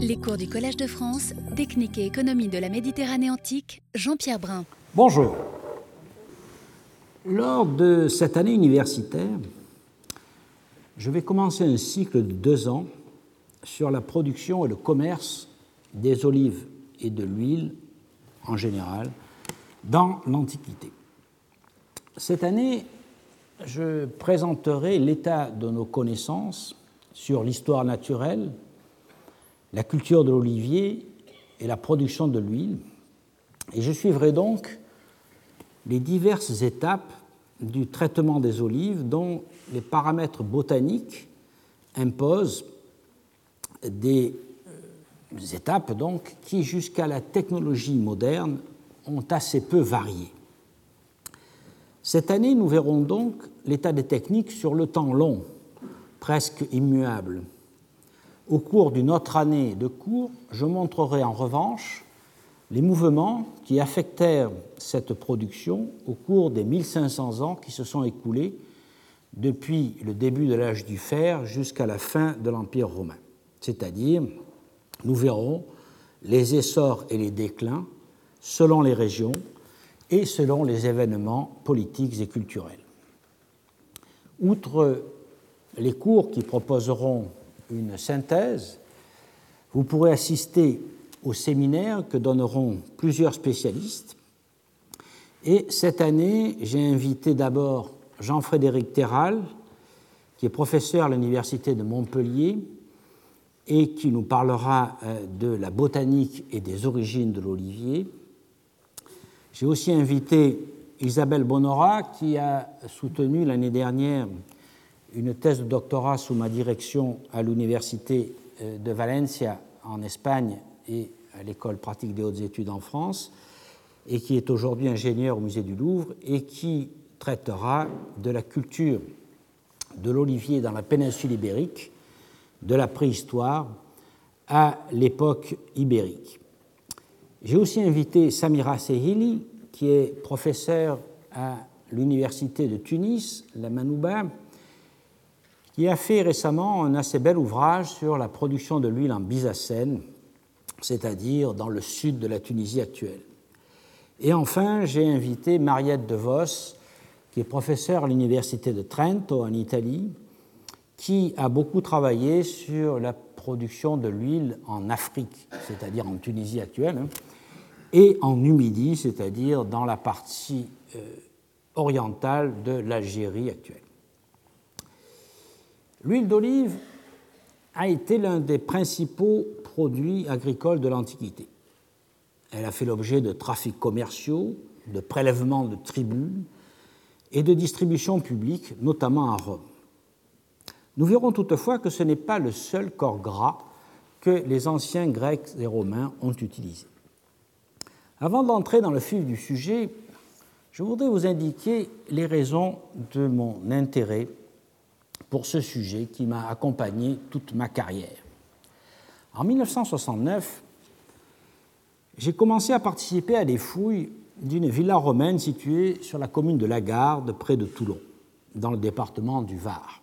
Les cours du Collège de France, Technique et économie de la Méditerranée antique, Jean-Pierre Brun. Bonjour. Lors de cette année universitaire, je vais commencer un cycle de deux ans sur la production et le commerce des olives et de l'huile en général dans l'Antiquité. Cette année, je présenterai l'état de nos connaissances sur l'histoire naturelle, la culture de l'olivier et la production de l'huile, et je suivrai donc les diverses étapes du traitement des olives dont les paramètres botaniques imposent des euh, étapes donc qui jusqu'à la technologie moderne ont assez peu varié. Cette année, nous verrons donc l'état des techniques sur le temps long, presque immuable. Au cours d'une autre année de cours, je montrerai en revanche les mouvements qui affectèrent cette production au cours des 1500 ans qui se sont écoulés depuis le début de l'âge du fer jusqu'à la fin de l'Empire romain. C'est-à-dire, nous verrons les essors et les déclins selon les régions et selon les événements politiques et culturels. Outre les cours qui proposeront une synthèse, vous pourrez assister au séminaire que donneront plusieurs spécialistes. Et cette année, j'ai invité d'abord Jean-Frédéric Terral, qui est professeur à l'Université de Montpellier et qui nous parlera euh, de la botanique et des origines de l'olivier. J'ai aussi invité Isabelle Bonora, qui a soutenu l'année dernière une thèse de doctorat sous ma direction à l'Université euh, de Valencia en Espagne et à l'École pratique des hautes études en France, et qui est aujourd'hui ingénieur au musée du Louvre et qui traitera de la culture de l'olivier dans la péninsule ibérique, de la préhistoire à l'époque ibérique. J'ai aussi invité Samira Sehili, qui est professeur à l'Université de Tunis, la Manouba, qui a fait récemment un assez bel ouvrage sur la production de l'huile en Byzacène, c'est-à-dire dans le sud de la Tunisie actuelle. Et enfin, j'ai invité Mariette De Vos, qui est professeure à l'Université de Trento en Italie, qui a beaucoup travaillé sur la production de l'huile en Afrique, c'est-à-dire en Tunisie actuelle, hein, et en Numidie, c'est-à-dire dans la partie euh, orientale de l'Algérie actuelle. L'huile d'olive a été l'un des principaux produits agricoles de l'Antiquité. Elle a fait l'objet de trafics commerciaux, de prélèvements de tribus et de distributions publiques, notamment à Rome. Nous verrons toutefois que ce n'est pas le seul corps gras que les anciens Grecs et Romains ont utilisé. Avant d'entrer dans le fil du sujet, je voudrais vous indiquer les raisons de mon intérêt pour ce sujet qui m'a accompagné toute ma carrière. En 1969, j'ai commencé à participer à des fouilles d'une villa romaine située sur la commune de Lagarde, près de Toulon, dans le département du Var.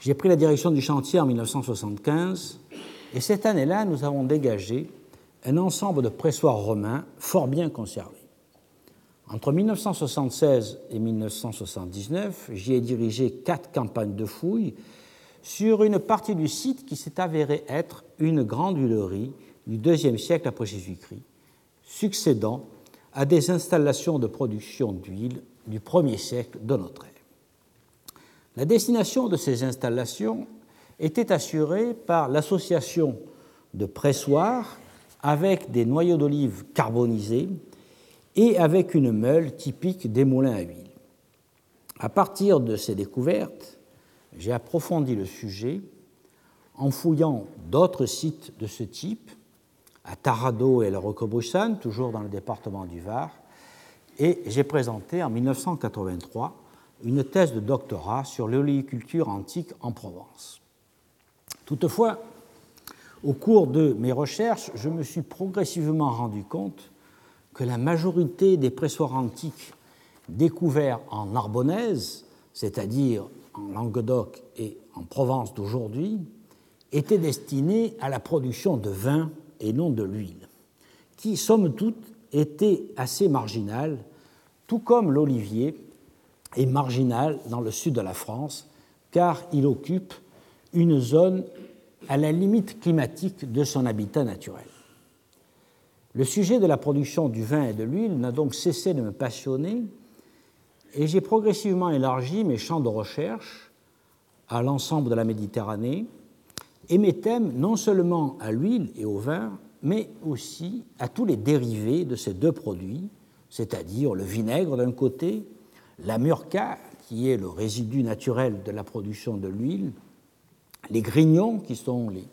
J'ai pris la direction du chantier en 1975 et cette année-là, nous avons dégagé un ensemble de pressoirs romains fort bien conservés. Entre 1976 et 1979, j'y ai dirigé quatre campagnes de fouilles sur une partie du site qui s'est avérée être une grande huilerie du IIe siècle après Jésus-Christ, succédant à des installations de production d'huile du 1er siècle de notre ère. La destination de ces installations était assurée par l'association de pressoirs avec des noyaux d'olive carbonisés et avec une meule typique des moulins à huile. À partir de ces découvertes, j'ai approfondi le sujet en fouillant d'autres sites de ce type, à Tarado et la Roquebrussan, toujours dans le département du Var, et j'ai présenté en 1983 une thèse de doctorat sur l'oléiculture antique en Provence. Toutefois, au cours de mes recherches, je me suis progressivement rendu compte que la majorité des pressoirs antiques découverts en Narbonnaise, c'est-à-dire en Languedoc et en Provence d'aujourd'hui, était destiné à la production de vin et non de l'huile, qui, somme toute, était assez marginale, tout comme l'olivier est marginal dans le sud de la France, car il occupe une zone à la limite climatique de son habitat naturel. Le sujet de la production du vin et de l'huile n'a donc cessé de me passionner et j'ai progressivement élargi mes champs de recherche à l'ensemble de la Méditerranée et mes thèmes non seulement à l'huile et au vin, mais aussi à tous les dérivés de ces deux produits, c'est-à-dire le vinaigre d'un côté, la murca, qui est le résidu naturel de la production de l'huile, les grignons, qui sont les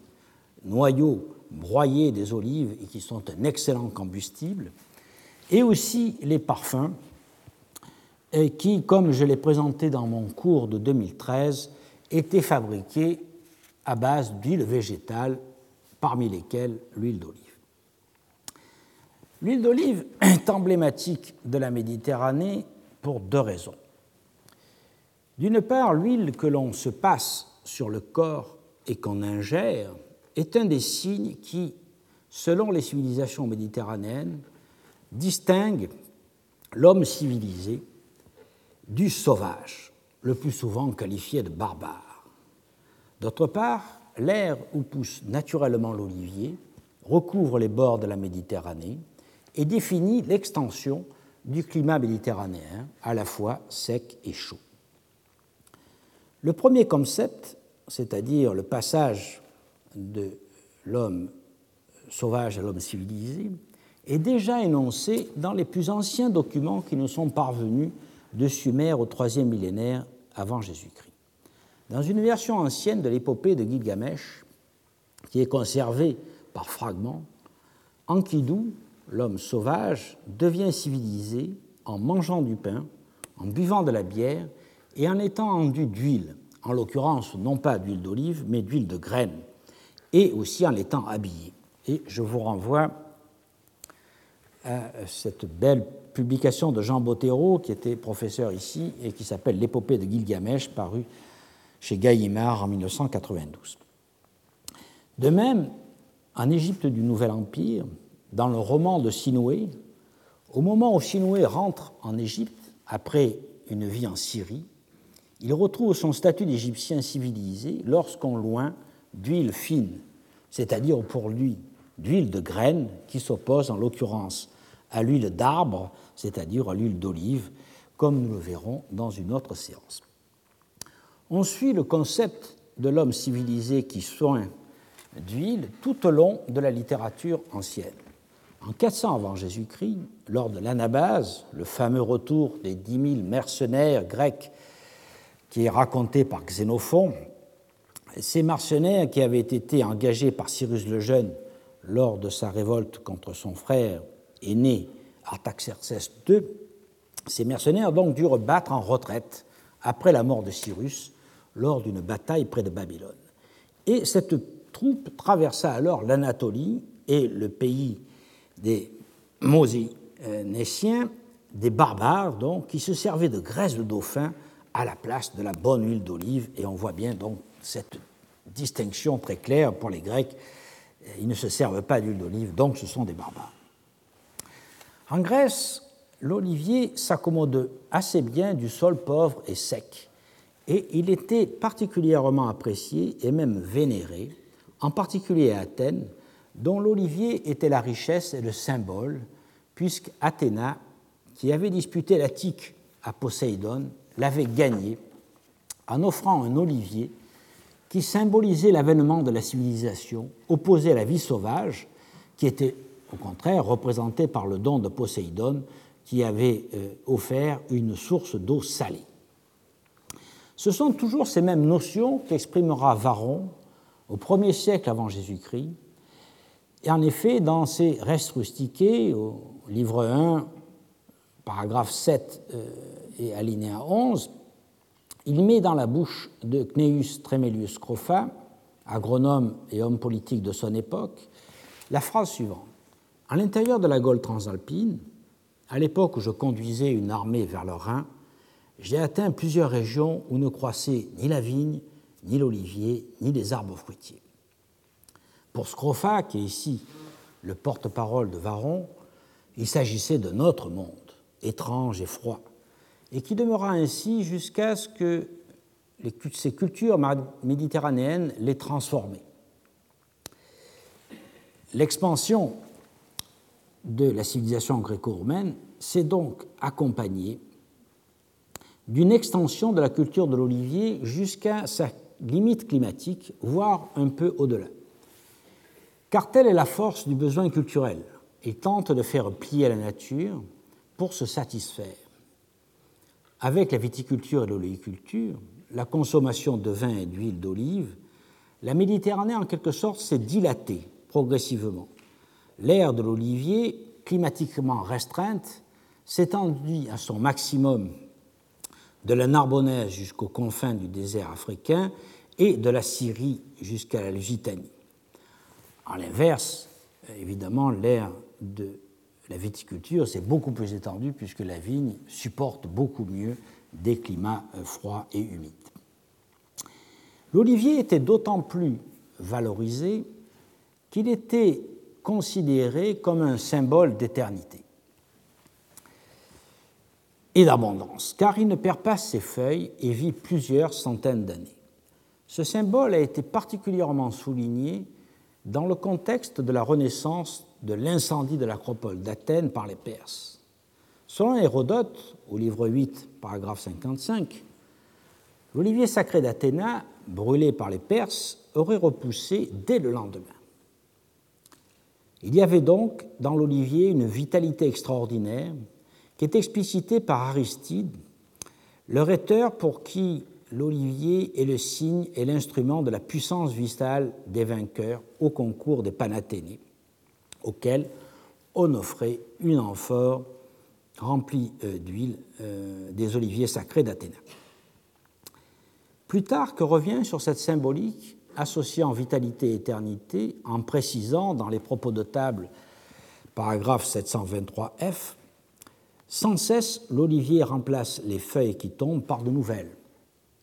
noyaux broyés des olives et qui sont un excellent combustible, et aussi les parfums, qui, comme je l'ai présenté dans mon cours de 2013, étaient fabriqués à base d'huile végétale, parmi lesquelles l'huile d'olive. L'huile d'olive est emblématique de la Méditerranée pour deux raisons. D'une part, l'huile que l'on se passe sur le corps et qu'on ingère est un des signes qui, selon les civilisations méditerranéennes, distingue l'homme civilisé du sauvage, le plus souvent qualifié de barbare. D'autre part, l'air où pousse naturellement l'olivier recouvre les bords de la Méditerranée et définit l'extension du climat méditerranéen, à la fois sec et chaud. Le premier concept, c'est-à-dire le passage de l'homme sauvage à l'homme civilisé, est déjà énoncé dans les plus anciens documents qui nous sont parvenus de Sumer au troisième millénaire avant Jésus-Christ. Dans une version ancienne de l'épopée de Gilgamesh, qui est conservée par fragments, Enkidu, l'homme sauvage, devient civilisé en mangeant du pain, en buvant de la bière et en étant enduit d'huile, en l'occurrence non pas d'huile d'olive, mais d'huile de graine, et aussi en l'étant habillé. Et je vous renvoie à cette belle publication de Jean Bottero, qui était professeur ici, et qui s'appelle L'épopée de Gilgamesh, parue chez Gallimard en 1992. De même, en Égypte du Nouvel Empire, dans le roman de Sinoué, au moment où Sinoué rentre en Égypte, après une vie en Syrie, il retrouve son statut d'Égyptien civilisé lorsqu'on loin d'huile fine, c'est-à-dire pour lui d'huile de graine qui s'oppose en l'occurrence à l'huile d'arbre, c'est-à-dire à, l'huile d'olive, comme nous le verrons dans une autre séance. On suit le concept de l'homme civilisé qui soigne d'huile tout au long de la littérature ancienne. En 400 avant Jésus-Christ, lors de l'Anabase, le fameux retour des dix mille mercenaires grecs qui est raconté par Xénophon, ces mercenaires qui avaient été engagés par Cyrus le Jeune lors de sa révolte contre son frère aîné Artaxerxès II, ces mercenaires donc durent battre en retraite après la mort de Cyrus lors d'une bataille près de Babylone. Et cette troupe traversa alors l'Anatolie et le pays des Mosénéciens, des barbares donc, qui se servaient de graisse de dauphin à la place de la bonne huile d'olive. Et on voit bien donc cette distinction très claire pour les Grecs. Ils ne se servent pas d'huile d'olive, donc ce sont des barbares. En Grèce, l'olivier s'accommode assez bien du sol pauvre et sec, et il était particulièrement apprécié et même vénéré, en particulier à Athènes, dont l'olivier était la richesse et le symbole, puisque Athéna, qui avait disputé l'Attique à Poséidon, l'avait gagné en offrant un olivier qui symbolisait l'avènement de la civilisation, opposé à la vie sauvage, qui était au contraire représentée par le don de Poséidon, qui avait euh, offert une source d'eau salée. Ce sont toujours ces mêmes notions qu'exprimera Varron au 1er siècle avant Jésus-Christ et en effet, dans ses restes rustiqués, au livre 1, paragraphe 7 euh, et alinéa 11, il met dans la bouche de Cneus Tremelius Scrofa, agronome et homme politique de son époque, la phrase suivante. À l'intérieur de la Gaule transalpine, à l'époque où je conduisais une armée vers le Rhin, j'ai atteint plusieurs régions où ne croissaient ni la vigne, ni l'olivier, ni les arbres fruitiers. Pour Scrofa, qui est ici le porte-parole de Varon, il s'agissait de notre monde, étrange et froid, et qui demeura ainsi jusqu'à ce que ces cultures méditerranéennes les transformaient. L'expansion de la civilisation gréco-romaine s'est donc accompagnée d'une extension de la culture de l'olivier jusqu'à sa limite climatique, voire un peu au-delà. Car telle est la force du besoin culturel et tente de faire plier la nature pour se satisfaire. Avec la viticulture et l'oléiculture, la consommation de vin et d'huile d'olive, la Méditerranée en quelque sorte s'est dilatée progressivement. L'ère de l'olivier, climatiquement restreinte, s'étendit à son maximum de la Narbonnaise jusqu'aux confins du désert africain et de la Syrie jusqu'à la Lusitanie. En l'inverse, évidemment, l'ère de la viticulture s'est beaucoup plus étendue puisque la vigne supporte beaucoup mieux des climats euh, froids et humides. L'olivier était d'autant plus valorisé qu'il était considéré comme un symbole d'éternité et d'abondance, car il ne perd pas ses feuilles et vit plusieurs centaines d'années. Ce symbole a été particulièrement souligné dans le contexte de la renaissance de l'incendie de l'acropole d'Athènes par les Perses. Selon Hérodote, au livre 8, paragraphe 55, l'olivier sacré d'Athéna, brûlé par les Perses, aurait repoussé dès le lendemain. Il y avait donc dans l'olivier une vitalité extraordinaire qui est explicitée par Aristide, le rhéteur pour qui l'olivier est le signe et l'instrument de la puissance vitale des vainqueurs au concours des Panathénées, auquel on offrait une amphore remplie euh, d'huile euh, des oliviers sacrés d'Athéna. que revient sur cette symbolique associant vitalité et éternité en précisant dans les propos de table, paragraphe 723F, sans cesse l'olivier remplace les feuilles qui tombent par de nouvelles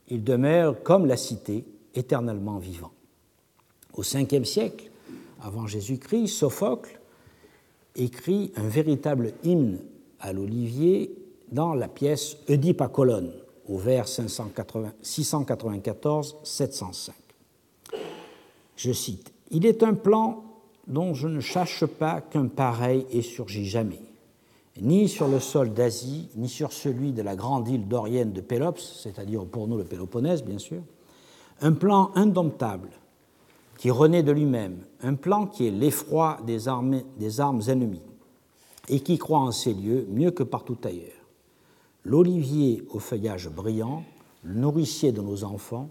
il demeure, comme la cité, éternellement vivant. Au 5 siècle, avant Jésus-Christ, Sophocle écrit un véritable hymne à l'olivier dans la pièce Oedipe à Colonne, au vers 694-705. Je cite Il est un plan dont je ne cherche pas qu'un pareil ait surgi jamais ni sur le sol d'Asie, ni sur celui de la grande île dorienne de Pélops, c'est-à-dire pour nous le Péloponnèse, bien sûr, un plan indomptable qui renaît de lui-même, un plan qui est l'effroi des, armes ennemies et qui croit en ces lieux mieux que partout ailleurs. L'olivier au feuillage brillant, le nourricier de nos enfants,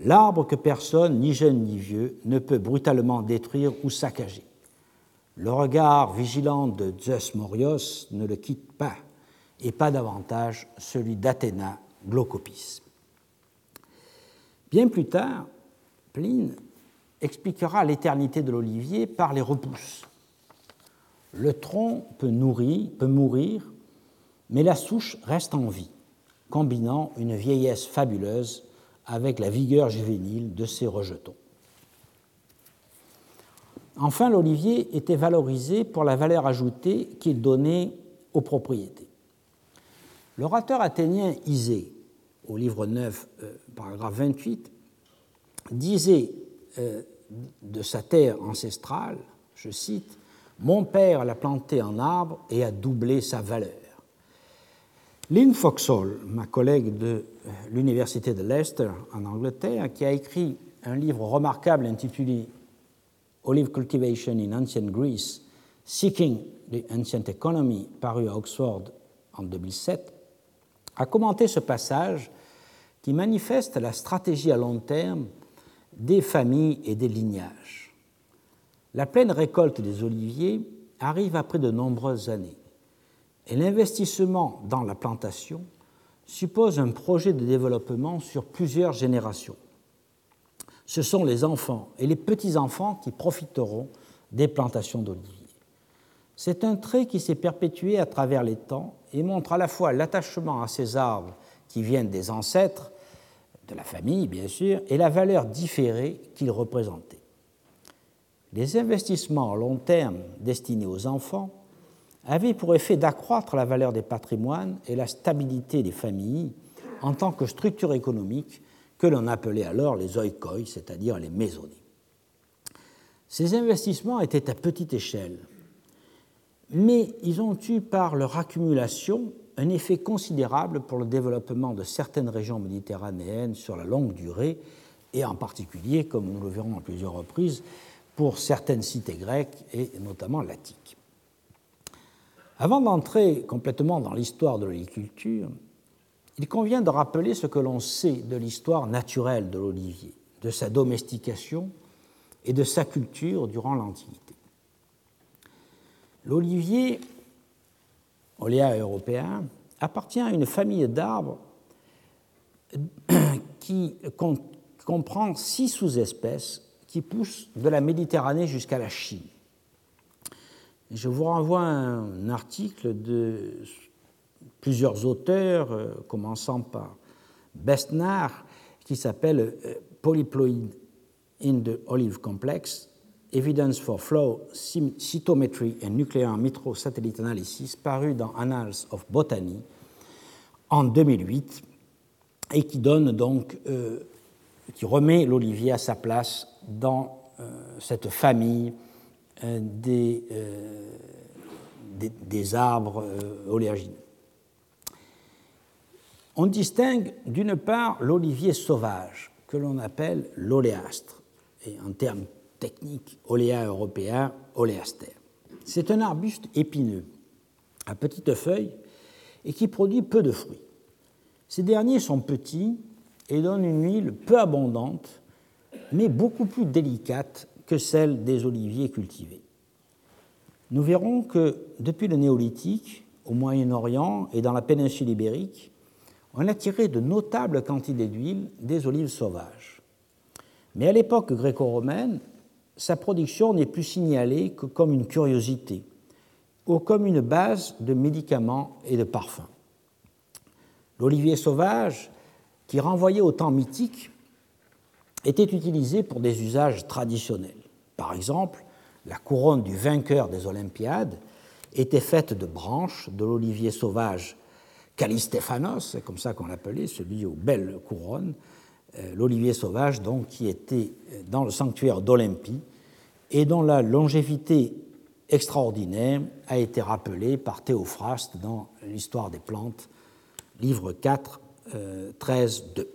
l'arbre que personne, ni jeune ni vieux, ne peut brutalement détruire ou saccager. Le regard vigilant de Zeus Morios ne le quitte pas, et pas davantage celui d'Athéna Glaucopis. Bien plus tard, Pline expliquera l'éternité de l'olivier par les repousses. Le tronc peut, nourrir, peut mourir, mais la souche reste en vie, combinant une vieillesse fabuleuse avec la vigueur juvénile de ses rejetons. Enfin, l'olivier était valorisé pour la valeur ajoutée qu'il donnait aux propriétés. L'orateur athénien Isée, au livre 9, euh, paragraphe 28, disait de sa terre ancestrale, je cite, Mon père l'a planté en arbre et a doublé sa valeur. Lynn Foxall, ma collègue de euh, l'Université de Leicester en Angleterre, qui a écrit un livre remarquable intitulé Olive Cultivation in Ancient Greece, Seeking the Ancient Economy, paru à Oxford en 2007, a commenté ce passage qui manifeste la stratégie à long terme des familles et des lignages. La pleine récolte des oliviers arrive après de nombreuses années et l'investissement dans la plantation suppose un projet de développement sur plusieurs générations ce sont les enfants et les petits-enfants qui profiteront des plantations d'oliviers. C'est un trait qui s'est perpétué à travers les temps et montre à la fois l'attachement à ces arbres qui viennent des ancêtres, de la famille bien sûr, et la valeur différée qu'ils représentaient. les investissements à long terme destinés aux enfants avaient pour effet d'accroître la valeur des patrimoines et la stabilité des familles en tant que structure économique que l'on appelait alors les oikoi, c'est-à-dire les maisonnées. Ces investissements étaient à petite échelle, mais ils ont eu par leur accumulation un effet considérable pour le développement de certaines régions méditerranéennes sur la longue durée, et en particulier, comme nous le verrons à plusieurs reprises, pour certaines cités grecques et notamment l'Attique. Avant d'entrer complètement dans l'histoire de l'oliculture, il convient de rappeler ce que l'on sait de l'histoire naturelle de l'olivier, de sa domestication et de sa culture durant l'Antiquité. L'olivier, européen, appartient à une famille d'arbres qui comprend six sous-espèces qui poussent de la Méditerranée jusqu'à la Chine. Je vous renvoie à un article de plusieurs auteurs, euh, commençant par Bestnar, qui s'appelle euh, Polyploid in the Olive Complex, Evidence for Flow, Cytometry and Nuclear Microsatellite Analysis, paru dans Annals of Botany en 2008, et qui donne donc, euh, qui remet l'olivier à sa place dans cette famille des, des, des, arbres oléagineux. On distingue d'une part l'olivier sauvage, que l'on appelle l'oléastre, et en termes techniques, oléa européen, oléaster. C'est un arbuste épineux, à petites feuilles, et qui produit peu de fruits. Ces derniers sont petits et donnent une huile peu abondante, mais beaucoup plus délicate que celle des oliviers cultivés. Nous verrons que depuis le néolithique, au Moyen-Orient et dans la péninsule ibérique, on a tiré de notables quantités d'huile des olives sauvages. Mais à l'époque gréco-romaine, sa production n'est plus signalée que comme une curiosité ou comme une base de médicaments et de parfums. L'olivier sauvage, qui renvoyait au temps mythique, était utilisé pour des usages traditionnels. Par exemple, la couronne du vainqueur des Olympiades était faite de branches de l'olivier sauvage Calistéphanos, c'est comme ça qu'on l'appelait, celui aux belles couronnes, l'olivier sauvage, donc, qui était dans le sanctuaire d'Olympie et dont la longévité extraordinaire a été rappelée par Théophraste dans l'Histoire des plantes, livre 4, 13, 2.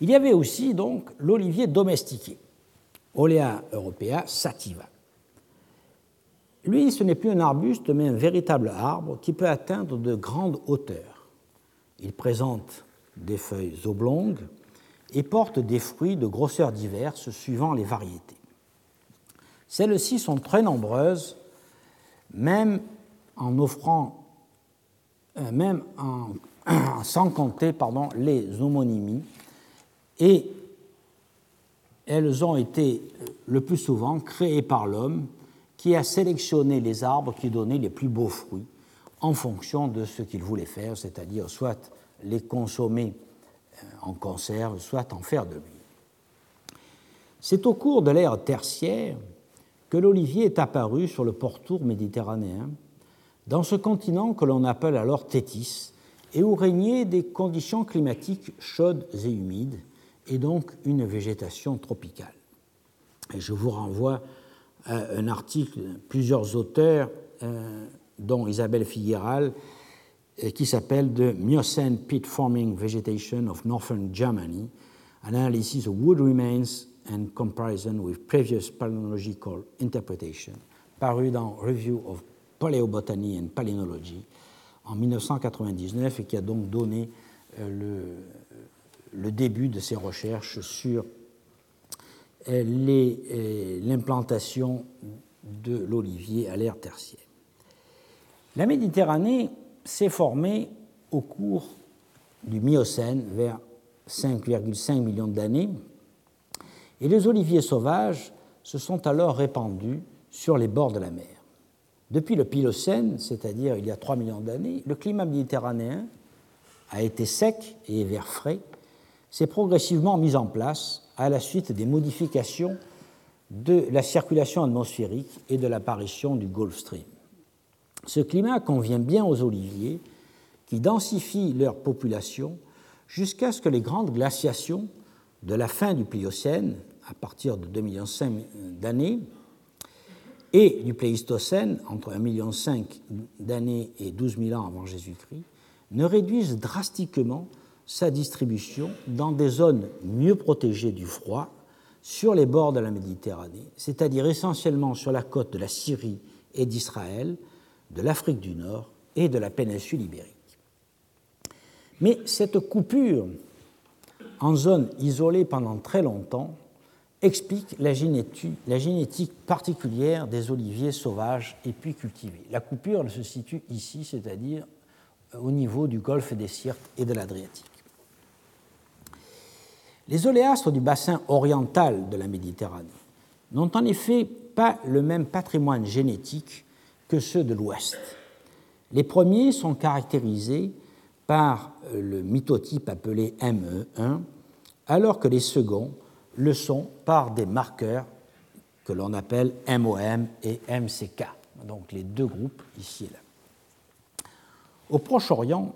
Il y avait aussi donc l'olivier domestiqué, Olea europea sativa. Lui, ce n'est plus un arbuste, mais un véritable arbre qui peut atteindre de grandes hauteurs. Il présente des feuilles oblongues et porte des fruits de grosseurs diverses suivant les variétés. Celles-ci sont très nombreuses, même en offrant, euh, même sans compter les homonymies, et elles ont été euh, le plus souvent créées par l'homme qui a sélectionné les arbres qui donnaient les plus beaux fruits en fonction de ce qu'il voulait faire, c'est-à-dire soit les consommer euh, en conserve, soit en faire de l'huile. C'est au cours de l'ère tertiaire que l'olivier est apparu sur le pourtour méditerranéen, dans ce continent que l'on appelle alors Tétis, et où régnaient des conditions climatiques chaudes et humides, et donc une végétation tropicale. Et je vous renvoie un article de plusieurs auteurs, euh, dont Isabelle Figueral, euh, qui s'appelle The Miocene Peat Forming Vegetation of Northern Germany, an analysis of wood remains and comparison with previous palynological interpretation, paru dans Review of Paleobotany and Palynology en 1999 et qui a donc donné euh, le, le, début de ses recherches sur euh, l'implantation de l'olivier à l'ère tertiaire. La Méditerranée s'est formée au cours du Miocène, vers 5,5 millions d'années, et les oliviers sauvages se sont alors répandus sur les bords de la mer. Depuis le Pilocène, c'est-à-dire il y a 3 millions d'années, le climat méditerranéen a été sec et frais, s'est progressivement mis en place à la suite des modifications de la circulation atmosphérique et de l'apparition du Gulf Stream. Ce climat convient bien aux oliviers qui densifient leur population jusqu'à ce que les grandes glaciations de la fin du Pliocène, à partir de 2,5 millions d'années, et du Pléistocène, entre 1,5 million d'années et 12 000 ans avant Jésus-Christ, ne réduisent drastiquement sa distribution dans des zones mieux protégées du froid sur les bords de la Méditerranée, c'est-à-dire essentiellement sur la côte de la Syrie et d'Israël, de l'Afrique du Nord et de la péninsule ibérique. Mais cette coupure en zone isolée pendant très longtemps explique la génétique, particulière des oliviers sauvages et puis cultivés. La coupure se situe ici, c'est-à-dire au niveau du golfe des Sirtes et de l'Adriatique. Les oléastres du bassin oriental de la Méditerranée n'ont en effet pas le même patrimoine génétique que ceux de l'Ouest. Les premiers sont caractérisés par le mythotype appelé ME1, alors que les seconds le sont par des marqueurs que l'on appelle MOM et MCK, donc les deux groupes ici et là. Au Proche-Orient,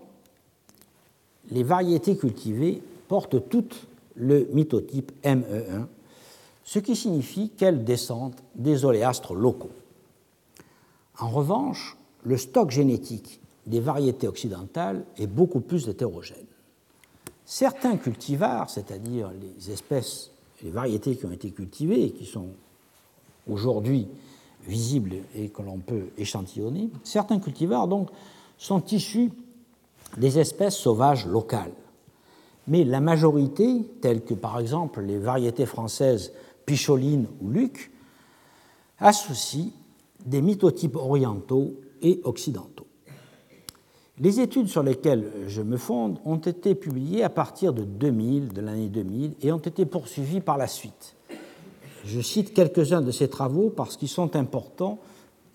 les variétés cultivées portent toutes le mythotype ME1, ce qui signifie qu'elles descendent des oléastres locaux. En revanche, le stock génétique des variétés occidentales est beaucoup plus hétérogène. Certains cultivars, c'est-à-dire les espèces, les variétés qui ont été cultivées et qui sont aujourd'hui visibles et que l'on peut échantillonner, certains cultivars donc sont issus des espèces sauvages locales. Mais la majorité, telles que par exemple les variétés françaises Picholine ou Luc, associent des mythotypes orientaux et occidentaux. Les études sur lesquelles je me fonde ont été publiées à partir de 2000, de l'année 2000, et ont été poursuivies par la suite. Je cite quelques-uns de ces travaux parce qu'ils sont importants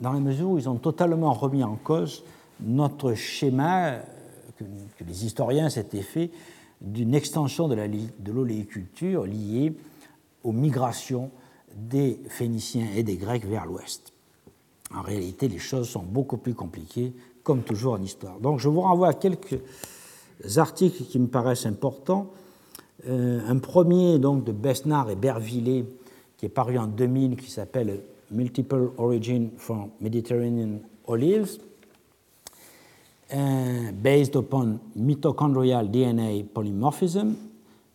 dans la mesure où ils ont totalement remis en cause notre schéma que, les historiens s'étaient fait d'une extension de l'oléiculture liée aux migrations des Phéniciens et des Grecs vers l'ouest. En réalité, les choses sont beaucoup plus compliquées, comme toujours en histoire. Donc je vous renvoie à quelques articles qui me paraissent importants. Euh, un premier donc, de Besnard et Bervillet, qui est paru en 2000, qui s'appelle Multiple Origin from Mediterranean Olives, based upon mitochondrial DNA polymorphism,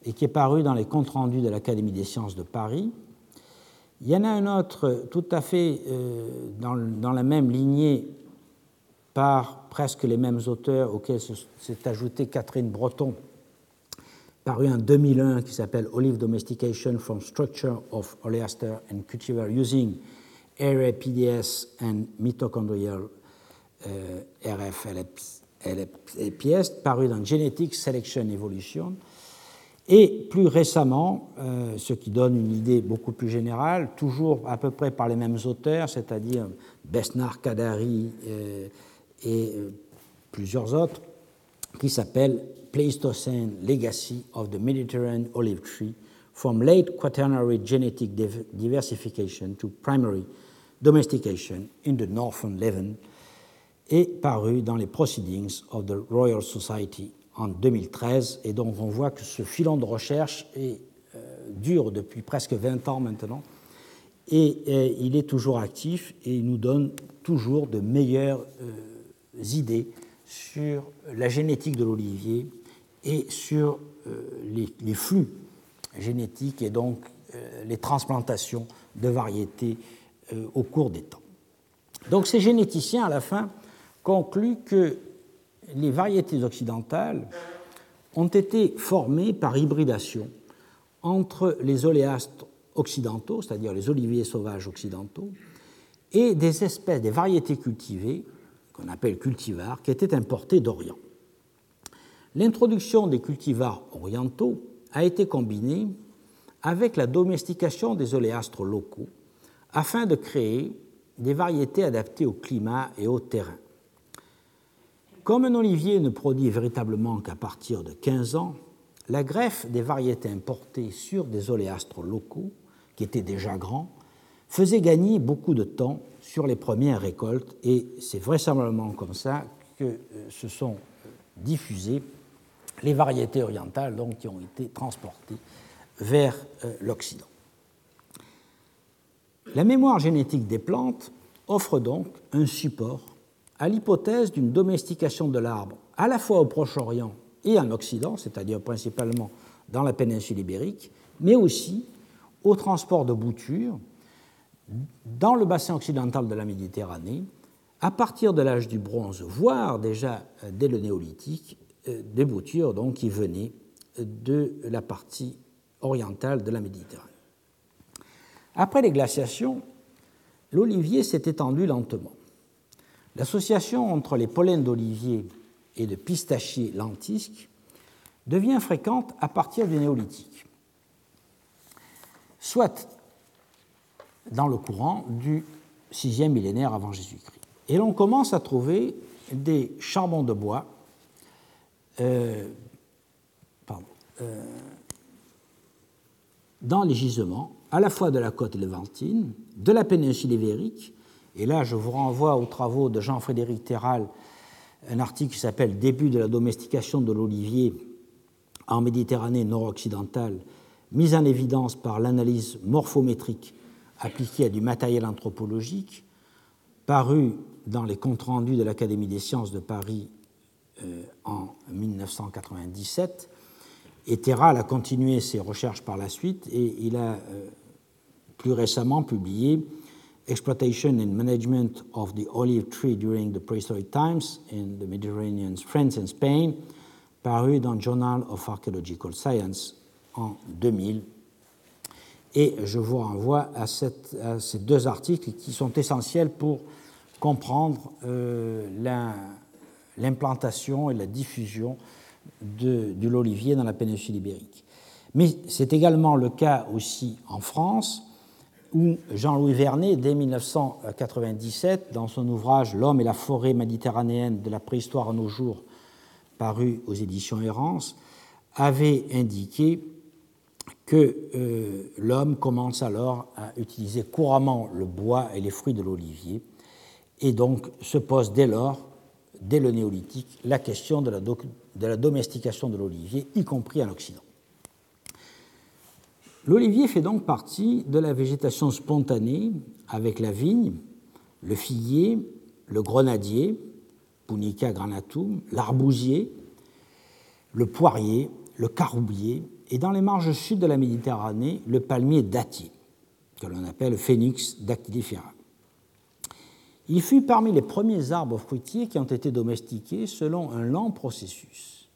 et qui est paru dans les comptes rendus de l'Académie des sciences de Paris. Il y en a un autre tout à fait euh, dans, la même lignée par presque les mêmes auteurs auxquels s'est ajoutée Catherine Breton, paru en 2001 qui s'appelle Olive Domestication from Structure of Oleaster and Cultivar Using RAPDS and Mitochondrial euh, RF paru dans Genetics Selection Evolution. Et plus récemment, euh, ce qui donne une idée beaucoup plus générale, toujours à peu près par les mêmes auteurs, c'est-à-dire Besnard, Kadari euh, et plusieurs autres, qui s'appelle Pleistocene Legacy of the Mediterranean Olive Tree from late quaternary genetic diversification to primary domestication in the northern Levant est paru dans les Proceedings of the Royal Society en 2013. Et donc on voit que ce filon de recherche est, euh, dure depuis presque 20 ans maintenant. Et, euh, il est toujours actif et nous donne toujours de meilleures euh, idées sur la génétique de l'olivier et sur les, les, flux génétiques et donc les transplantations de variétés au cours des temps. Donc ces généticiens, à la fin, conclut que les variétés occidentales ont été formées par hybridation entre les oléastres occidentaux, c'est-à-dire les oliviers sauvages occidentaux, et des espèces, des variétés cultivées, qu'on appelle cultivars, qui étaient importées d'Orient. L'introduction des cultivars orientaux a été combinée avec la domestication des oléastres locaux afin de créer des variétés adaptées au climat et au terrain. Comme un olivier ne produit véritablement qu'à partir de 15 ans, la greffe des variétés importées sur des oléastres locaux, qui étaient déjà grands, faisait gagner beaucoup de temps sur les premières récoltes, et c'est vraisemblablement comme ça que euh, se sont euh, diffusées les variétés orientales donc, qui ont été transportées vers euh, l'Occident. La mémoire génétique des plantes offre donc un support à l'hypothèse d'une domestication de l'arbre à la fois au Proche-Orient et en Occident, c'est-à-dire principalement dans la péninsule ibérique, mais aussi au transport de boutures dans le bassin occidental de la Méditerranée à partir de l'âge du bronze, voire déjà euh, dès le néolithique, euh, des boutures donc, qui venaient de la partie orientale de la Méditerranée. Après les glaciations, l'olivier s'est étendu lentement. L'association entre les pollens d'olivier et de pistachier lentisque devient fréquente à partir du néolithique, soit dans le courant du sixième millénaire avant Jésus-Christ. Et l'on commence à trouver des charbons de bois euh, euh, dans les gisements, à la fois de la côte levantine, de la péninsule ibérique, et là je vous renvoie aux travaux de Jean-Frédéric Terral, un article qui s'appelle Début de la domestication de l'olivier en Méditerranée nord-occidentale, mise en évidence par l'analyse morphométrique appliquée à du matériel anthropologique, paru dans les comptes rendus de l'Académie des sciences de Paris euh, en 1997. Et Terral a continué ses recherches par la suite et il a euh, plus récemment publié Exploitation and Management of the Olive Tree During the Prehistoric Times in the Mediterranean, France and Spain, paru dans Journal of Archaeological Science en 2000. Et je vous renvoie à, ces deux articles qui sont essentiels pour comprendre euh, l'implantation et la diffusion de l'olivier dans la péninsule ibérique. Mais c'est également le cas aussi en France, où Jean-Louis Vernet, dès 1997, dans son ouvrage L'homme et la forêt méditerranéenne de la préhistoire à nos jours, paru aux éditions Errance, avait indiqué que euh, l'homme commence alors à utiliser couramment le bois et les fruits de l'olivier, et donc se pose dès lors, dès le néolithique, la question de la, de la domestication de l'olivier, y compris en Occident. L'olivier fait donc partie de la végétation spontanée avec la vigne, le figuier, le grenadier, Punica granatum, l'arbousier, le poirier, le caroubier et dans les marges sud de la Méditerranée, le palmier dattier, que l'on appelle Phoenix dactylifera. Il fut parmi les premiers arbres fruitiers qui ont été domestiqués selon un lent processus.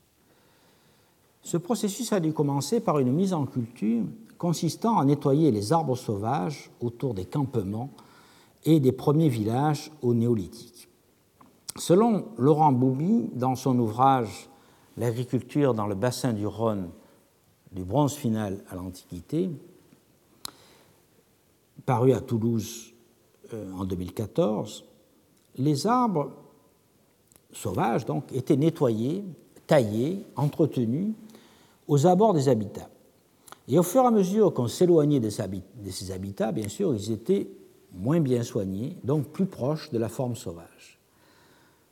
Ce processus a dû commencer par une mise en culture consistant à nettoyer les arbres sauvages autour des campements et des premiers villages au néolithique. Selon Laurent Bouby, dans son ouvrage L'agriculture dans le bassin du Rhône du bronze final à l'Antiquité, paru à Toulouse euh, en 2014, les arbres sauvages donc, étaient nettoyés, taillés, entretenus aux abords des habitats. Et au fur et à mesure qu'on s'éloignait de ces habitats, bien sûr, ils étaient moins bien soignés, donc plus proches de la forme sauvage.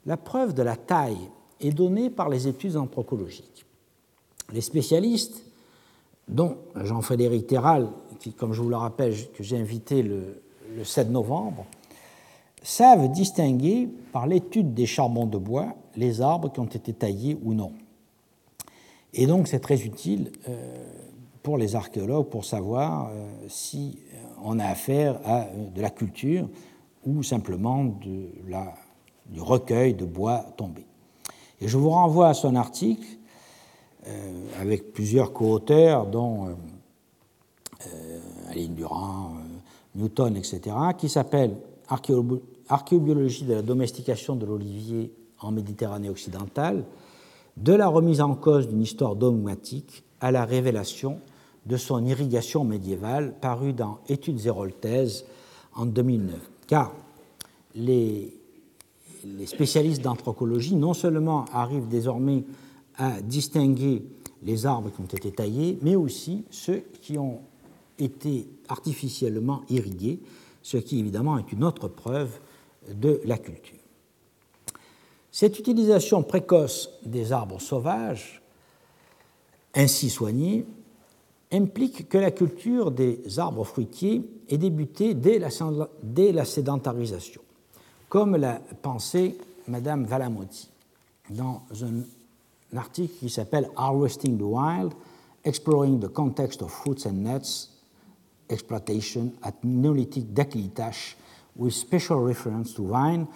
La preuve de la taille est donnée par les études anthropologiques. Les spécialistes, dont Jean-Frédéric Terral, qui, comme je vous le rappelle, que j'ai invité le, le 7 novembre, savent distinguer par l'étude des charbons de bois les arbres qui ont été taillés ou non. Et donc c'est très utile euh, pour les archéologues pour savoir euh, si euh, on a affaire à euh, de la culture ou simplement de la, du recueil de bois tombé. Et je vous renvoie à son article avec plusieurs co-auteurs, dont Aline Durand, Newton, etc., qui s'appelle Archéobiologie de la domestication de l'olivier en Méditerranée occidentale, de la remise en cause d'une histoire dogmatique à la révélation de son irrigation médiévale, paru dans Études héroltaises en 2009. Car les, les spécialistes d'anthropologie non seulement arrivent désormais à distinguer les arbres qui ont été taillés, mais aussi ceux qui ont été artificiellement irrigués, ce qui évidemment est une autre preuve de la culture. Cette utilisation précoce des arbres sauvages, ainsi soignés, implique que la culture des arbres fruitiers ait débuté dès la, sédentarisation, comme l'a pensé Madame Valamotti dans un article qui s'appelle Harvesting the Wild, Exploring the Context of Fruits and Nuts Exploitation at Neolithic Daklitash with special reference to wine,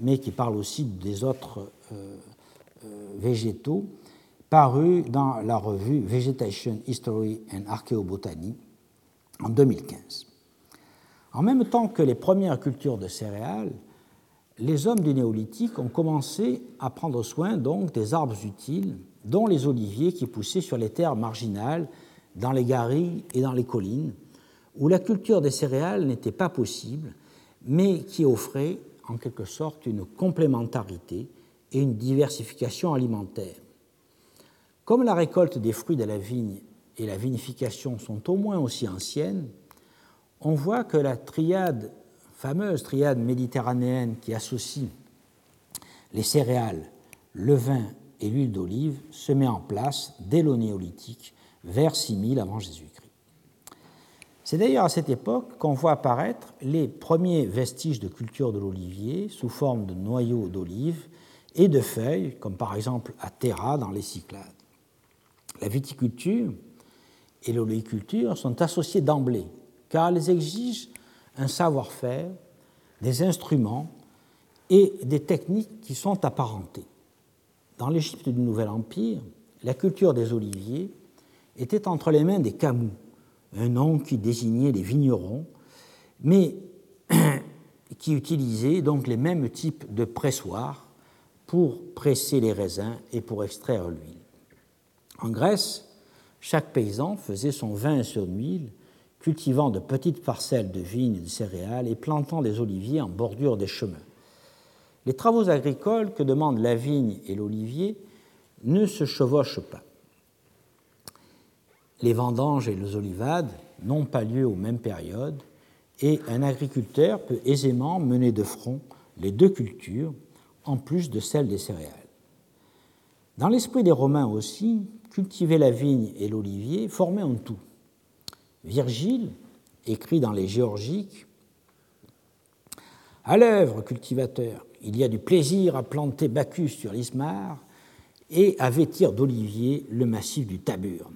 mais qui parle aussi des autres euh, euh, végétaux, paru dans la revue Vegetation History and Archaeobotany en 2015. En même temps que les premières cultures de céréales, les hommes du néolithique ont commencé à prendre soin donc des arbres utiles, dont les oliviers qui poussaient sur les terres marginales, dans les garrigues et dans les collines, où la culture des céréales n'était pas possible, mais qui offrait en quelque sorte une complémentarité et une diversification alimentaire. Comme la récolte des fruits de la vigne et la vinification sont au moins aussi anciennes, on voit que la triade, fameuse triade méditerranéenne qui associe les céréales, le vin et l'huile d'olive se met en place dès le néolithique, vers 6000 avant Jésus-Christ. C'est d'ailleurs à cette époque qu'on voit apparaître les premiers vestiges de culture de l'olivier sous forme de noyaux d'olive et de feuilles, comme par exemple à Terra dans les Cyclades. La viticulture et l'oléiculture sont associées d'emblée, car elles exigent un savoir-faire, des instruments et des techniques qui sont apparentées. Dans l'Égypte du Nouvel Empire, la culture des oliviers était entre les mains des Camous, un nom qui désignait les vignerons, mais qui utilisait donc les mêmes types de pressoirs pour presser les raisins et pour extraire l'huile. En Grèce, chaque paysan faisait son vin et son huile, cultivant de petites parcelles de vignes et de céréales et plantant des oliviers en bordure des chemins. Les travaux agricoles que demandent la vigne et l'olivier ne se chevauchent pas. Les vendanges et les olivades n'ont pas lieu aux mêmes périodes et un agriculteur peut aisément mener de front les deux cultures en plus de celle des céréales. Dans l'esprit des Romains aussi, cultiver la vigne et l'olivier formaient un tout. Virgile écrit dans les Géorgiques À l'œuvre, cultivateur, il y a du plaisir à planter Bacchus sur l'Ismar et à vêtir d'olivier le massif du Taburne.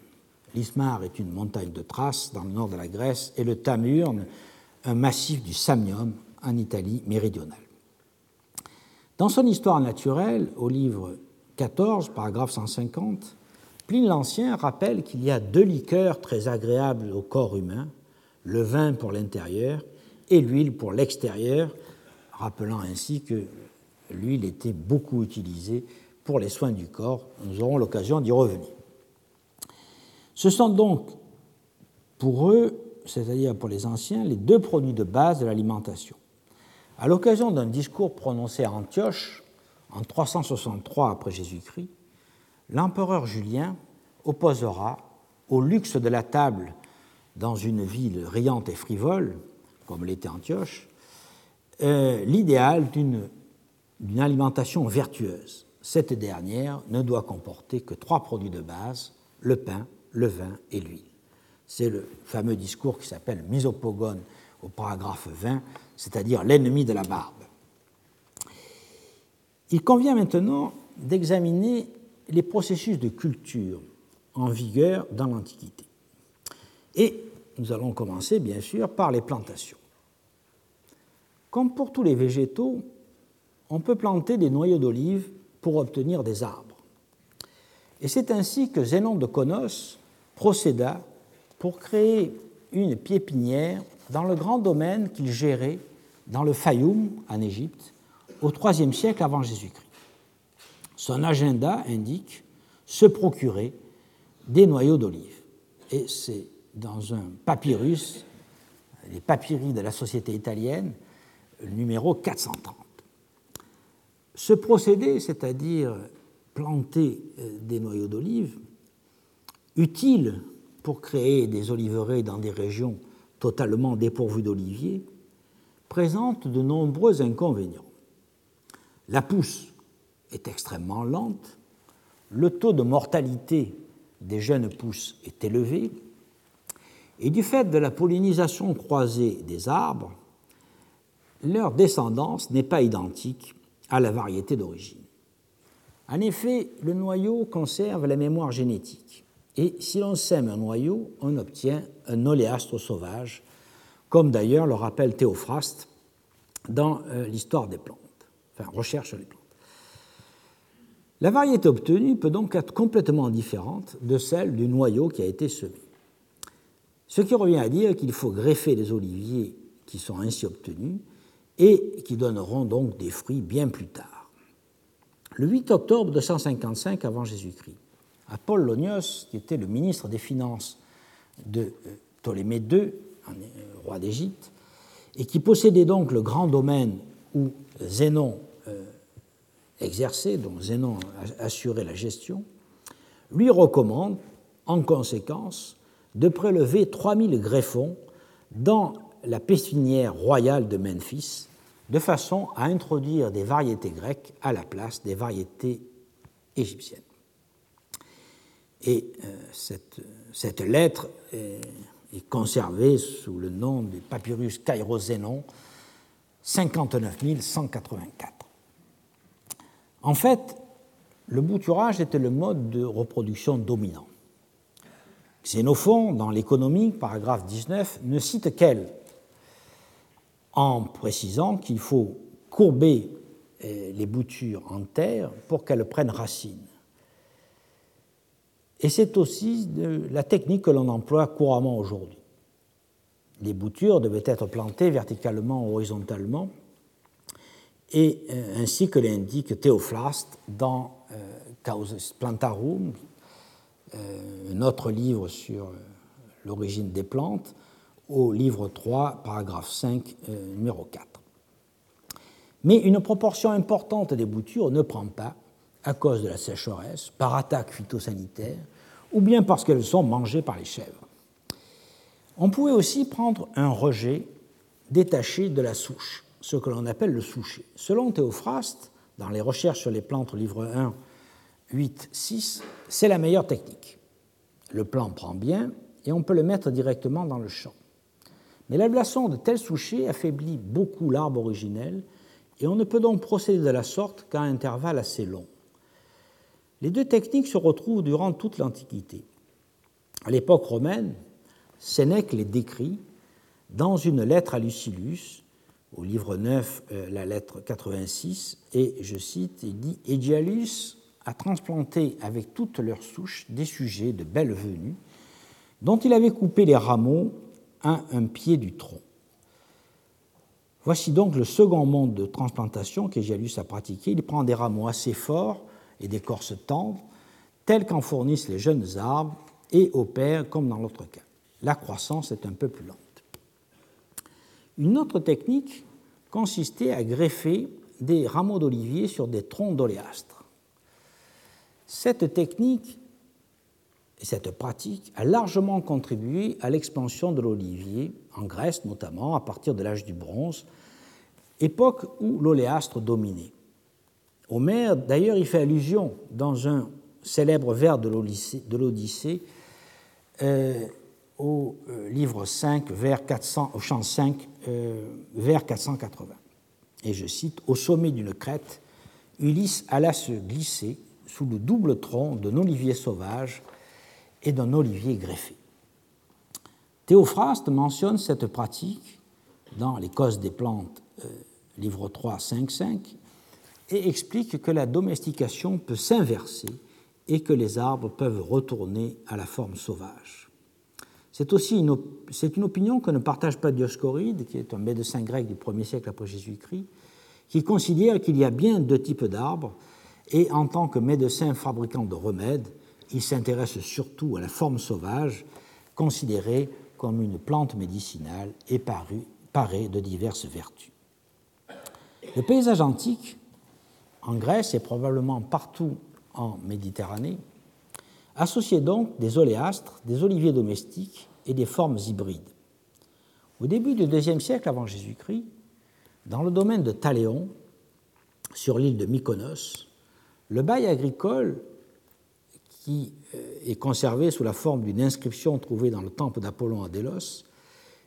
L'Ismar est une montagne de Thrace dans le nord de la Grèce et le Tamurne, un massif du Samnium en Italie méridionale. Dans son histoire naturelle, au livre 14, paragraphe 150, Pline l'Ancien rappelle qu'il y a deux liqueurs très agréables au corps humain, le vin pour l'intérieur et l'huile pour l'extérieur, rappelant ainsi que l'huile était beaucoup utilisée pour les soins du corps. Nous aurons l'occasion d'y revenir. Ce sont donc pour eux, c'est-à-dire pour les anciens, les deux produits de base de l'alimentation. À l'occasion d'un discours prononcé à Antioche en 363 après Jésus-Christ, l'empereur Julien opposera au luxe de la table dans une ville riante et frivole, comme l'était Antioche, euh, l'idéal d'une alimentation vertueuse. Cette dernière ne doit comporter que trois produits de base, le pain, le vin et l'huile. C'est le fameux discours qui s'appelle Misopogone au paragraphe 20, c'est-à-dire l'ennemi de la barbe. Il convient maintenant d'examiner les processus de culture en vigueur dans l'Antiquité. Et nous allons commencer, bien sûr, par les plantations. Comme pour tous les végétaux, on peut planter des noyaux d'olive pour obtenir des arbres. Et c'est ainsi que Zénon de Conos procéda pour créer une piépinière dans le grand domaine qu'il gérait dans le Fayoum, en Égypte, au IIIe siècle avant Jésus-Christ. Son agenda indique se procurer des noyaux d'olive. Et c'est dans un papyrus, les papyri de la Société italienne, numéro 430. Ce procédé, c'est-à-dire planter euh, des noyaux d'olive, utile pour créer des oliveraies dans des régions totalement dépourvues d'oliviers, présente de nombreux inconvénients. La pousse est extrêmement lente, le taux de mortalité des jeunes pousses est élevé, et du fait de la pollinisation croisée des arbres, leur descendance n'est pas identique à la variété d'origine. En effet, le noyau conserve la mémoire génétique, et si l'on sème un noyau, on obtient un oléastre sauvage, comme d'ailleurs le rappelle Théophraste dans euh, l'histoire des plantes, enfin recherche sur les plantes. La variété obtenue peut donc être complètement différente de celle du noyau qui a été semé. Ce qui revient à dire qu'il faut greffer les oliviers qui sont ainsi obtenus et qui donneront donc des fruits bien plus tard. Le 8 octobre 255 avant Jésus-Christ, Apollonios, qui était le ministre des Finances de euh, Ptolémée II, euh, roi d'Égypte, et qui possédait donc le grand domaine où Zénon exerçait, dont Zénon assurait la gestion, lui recommande, en conséquence, de prélever 3000 greffons dans la pépinière royale de Memphis, de façon à introduire des variétés grecques à la place des variétés égyptiennes. Et euh, cette, lettre est, conservée sous le nom du papyrus Cairo-Zénon 59 184. En fait, le bouturage était le mode de reproduction dominant. Xénophon, dans l'économie, paragraphe 19, ne cite qu'elle, en précisant qu'il faut courber eh, les boutures en terre pour qu'elles prennent racine. Et c'est aussi la technique que l'on emploie couramment aujourd'hui. Les boutures devaient être plantées verticalement horizontalement, et euh, ainsi que l'indique Théophraste dans euh, Causes Plantarum, euh, un autre livre sur l'origine des plantes, au livre 3, paragraphe 5, euh, numéro 4. Mais une proportion importante des boutures ne prend pas à cause de la sécheresse, par attaque phytosanitaire, ou bien parce qu'elles sont mangées par les chèvres. On pouvait aussi prendre un rejet détaché de la souche, ce que l'on appelle le soucher. Selon Théophraste, dans les recherches sur les plantes, livre 1, 8, 6, c'est la meilleure technique. Le plant prend bien et on peut le mettre directement dans le champ. Mais l'ablation de tels souchets affaiblit beaucoup l'arbre originel et on ne peut donc procéder de la sorte qu'à un intervalle assez long. Les deux techniques se retrouvent durant toute l'Antiquité. À l'époque romaine, Sénèque les décrit dans une lettre à Lucilius, au livre 9, euh, la lettre 86, et je cite, il dit Egialus a transplanté avec toutes leurs souches des sujets de belle venue, dont il avait coupé les rameaux à un pied du tronc. Voici donc le second monde de transplantation qu'Egialus a pratiqué. Il prend des rameaux assez forts et d'écorce tendre, tels qu'en fournissent les jeunes arbres, et opère comme dans l'autre cas. La croissance est un peu plus lente. Une autre technique consistait à greffer des rameaux d'olivier sur des troncs d'oléastre. Cette technique et cette pratique a largement contribué à l'expansion de l'olivier, en Grèce notamment, à partir de l'âge du bronze, époque où l'oléastre dominait. Homère, d'ailleurs, y fait allusion dans un célèbre vers de l'Odyssée, euh, au euh, livre 5, vers 400, au chant 5, euh, vers 480. Et je cite Au sommet d'une crête, Ulysse alla se glisser sous le double tronc d'un olivier sauvage et d'un olivier greffé. Théophraste mentionne cette pratique dans Les causes des plantes, euh, livre 3, 5, 5, et explique que la domestication peut s'inverser et que les arbres peuvent retourner à la forme sauvage. C'est aussi une, une opinion que ne partage pas Dioscoride, qui est un médecin grec du 1er siècle après Jésus-Christ, qui considère qu'il y a bien deux types d'arbres, et en tant que médecin fabricant de remèdes, il s'intéresse surtout à la forme sauvage, considérée comme une plante médicinale et parée de diverses vertus. Le paysage antique, en Grèce et probablement partout en Méditerranée, associait donc des oléastres, des oliviers domestiques et des formes hybrides. Au début du IIe siècle avant Jésus-Christ, Dans le domaine de Taléon, sur l'île de Mykonos, le bail agricole, qui euh, est conservé sous la forme d'une inscription trouvée dans le temple d'Apollon à Délos,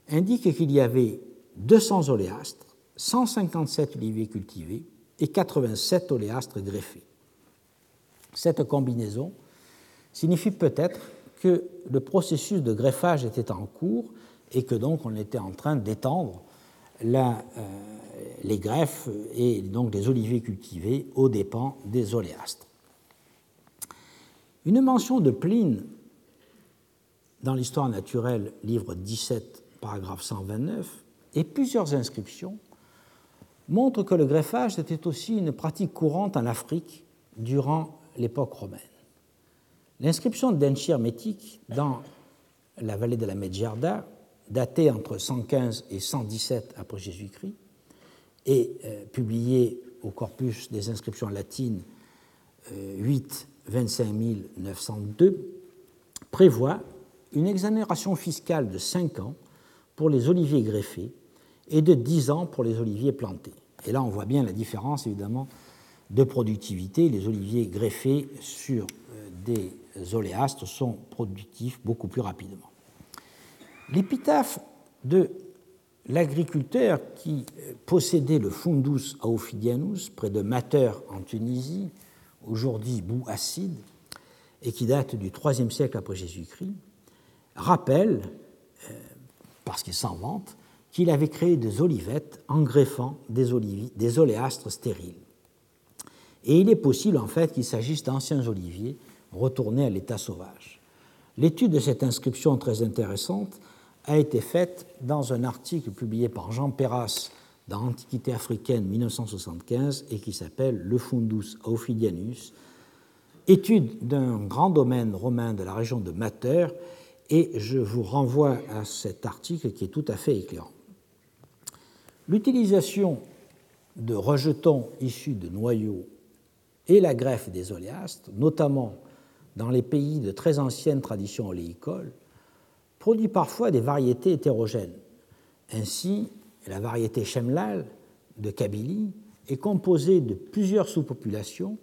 indique qu'il y avait 200 oléastres, 157 oliviers cultivés et 87 oléastres greffés. Cette combinaison signifie peut-être que le processus de greffage était en cours et que donc on était en train d'étendre euh, les greffes et donc les oliviers cultivés aux dépens des oléastres. Une mention de Pline dans l'histoire naturelle, livre 17, paragraphe 129, et plusieurs inscriptions montrent que le greffage était aussi une pratique courante en Afrique durant l'époque romaine. L'inscription d'Enchir Métique dans la vallée de la Medjarda, datée entre 115 et 117 après Jésus-Christ, et euh, publiée au corpus des inscriptions latines 8 25 902, prévoit une exonération fiscale de 5 ans pour les oliviers greffés et de 10 ans pour les oliviers plantés. Et là, on voit bien la différence, évidemment, de productivité. Les oliviers greffés sur euh, des oléastres sont productifs beaucoup plus rapidement. L'épitaphe de l'agriculteur qui euh, possédait le Fundus Aophidianus près de Mater en Tunisie, aujourd'hui bout acide, et qui date du IIIe siècle après Jésus-Christ, rappelle, euh, parce qu'il s'en vante, qu'il avait créé des olivettes en greffant des, oliviers, des oléastres stériles. Et il est possible en fait qu'il s'agisse d'anciens oliviers retournés à l'état sauvage. L'étude de cette inscription très intéressante a été faite dans un article publié par Jean Perras dans Antiquité africaine 1975 et qui s'appelle Le Fundus Ophidianus, étude d'un grand domaine romain de la région de Mater, et je vous renvoie à cet article qui est tout à fait éclairant. L'utilisation de rejetons issus de noyaux et la greffe des oléastres, notamment dans les pays de très anciennes traditions oléicoles, produit parfois des variétés hétérogènes. Ainsi, la variété Shemlal de Kabylie est composée de plusieurs sous-populations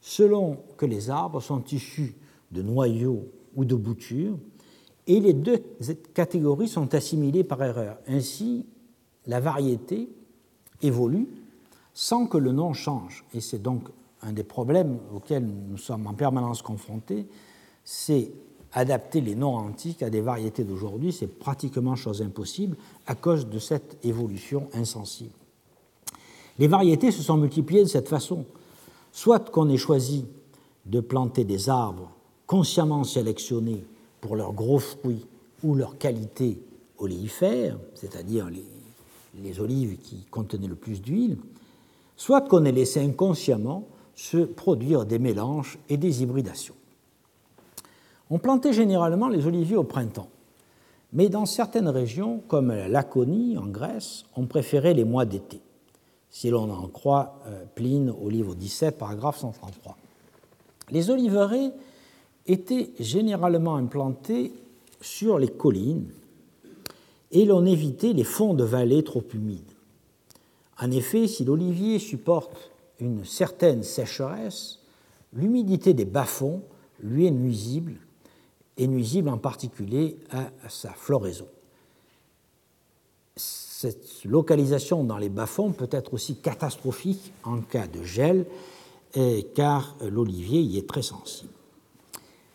selon que les arbres sont issus de noyaux ou de boutures, et les deux catégories sont assimilées par erreur. Ainsi, la variété évolue sans que le nom change. Et c'est donc un des problèmes auxquels nous sommes en permanence confrontés, c'est adapter les noms antiques à des variétés d'aujourd'hui, c'est pratiquement chose impossible à cause de cette évolution insensible. Les variétés se sont multipliées de cette façon. Soit qu'on ait choisi de planter des arbres consciemment sélectionnés pour leurs gros fruits ou leur qualité oléifère, c'est-à-dire les, les olives qui contenaient le plus d'huile, soit qu'on ait laissé inconsciemment se produire des mélanges et des hybridations. On plantait généralement les oliviers au printemps, mais dans certaines régions, comme la Laconie en Grèce, on préférait les mois d'été, si l'on en croit euh, Pline au livre 17, paragraphe 133. Les oliveraies étaient généralement implantés sur les collines et l'on évitait les fonds de vallées trop humides. En effet, si l'olivier supporte une certaine sécheresse, l'humidité des bas-fonds lui est nuisible, et nuisible en particulier à sa floraison. Cette localisation dans les bas-fonds peut être aussi catastrophique en cas de gel, car l'olivier y est très sensible.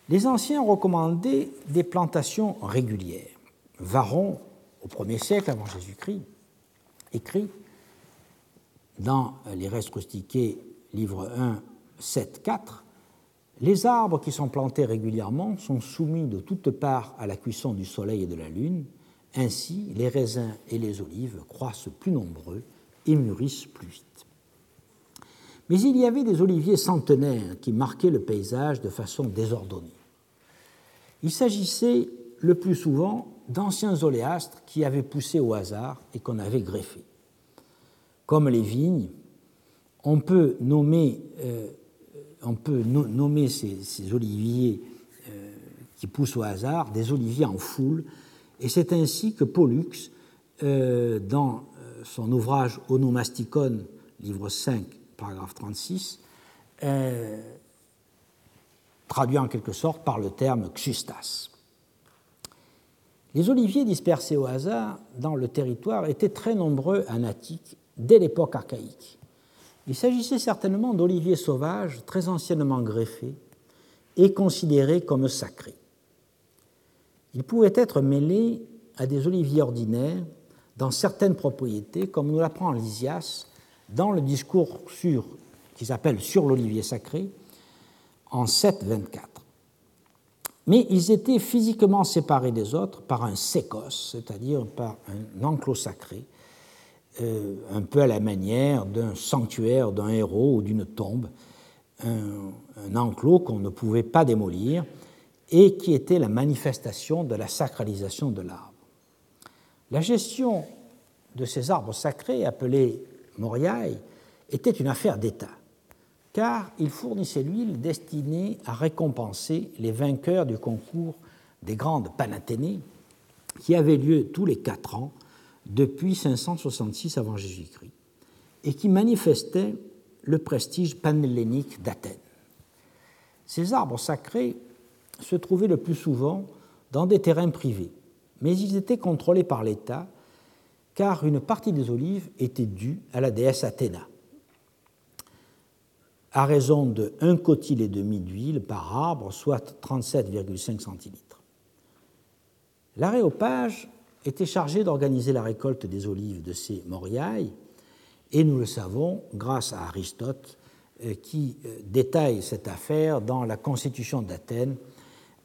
Les anciens recommandaient des plantations régulières. Varon au 1er siècle avant Jésus-Christ, écrit dans les restes rustiqués, livre 1, 7, 4, les arbres qui sont plantés régulièrement sont soumis de toutes parts à la cuisson du soleil et de la lune. Ainsi, les raisins et les olives croissent plus nombreux et mûrissent plus vite. Mais il y avait des oliviers centenaires qui marquaient le paysage de façon désordonnée. Il s'agissait le plus souvent d'anciens oléastres qui avaient poussé au hasard et qu'on avait greffés. Comme les vignes, on peut nommer, euh, ces, oliviers euh, qui poussent au hasard des oliviers en foule, et c'est ainsi que Pollux, euh, dans son ouvrage Onomasticon, livre 5, paragraphe 36, traduit en quelque sorte par le terme xustas. Les oliviers dispersés au hasard dans le territoire étaient très nombreux en Attique dès l'époque archaïque. Il s'agissait certainement d'oliviers sauvages très anciennement greffés et considérés comme sacrés. Ils pouvaient être mêlés à des oliviers ordinaires dans certaines propriétés, comme nous l'apprend Lysias dans le discours sur, qui s'appelle Sur l'olivier sacré, en 7.24. Mais ils étaient physiquement séparés des autres par un sécos, c'est-à-dire par un enclos sacré, euh, un peu à la manière d'un sanctuaire d'un héros ou d'une tombe, un, enclos qu'on ne pouvait pas démolir et qui était la manifestation de la sacralisation de l'arbre. La gestion de ces arbres sacrés, appelés moriailles, était une affaire d'État car il fournissait l'huile destinée à récompenser les vainqueurs du concours des grandes Panathénées, qui avait lieu tous les quatre ans depuis 566 avant Jésus-Christ, et qui manifestait le prestige panhellénique d'Athènes. Ces arbres sacrés se trouvaient le plus souvent dans des terrains privés, mais ils étaient contrôlés par l'État, car une partie des olives était due à la déesse Athéna à raison de 1 cotyle et demi d'huile par arbre, soit 37,5 centilitres. L'aréopage était chargé d'organiser la récolte des olives de ces moriailles, et nous le savons grâce à Aristote, euh, qui euh, détaille cette affaire dans la Constitution d'Athènes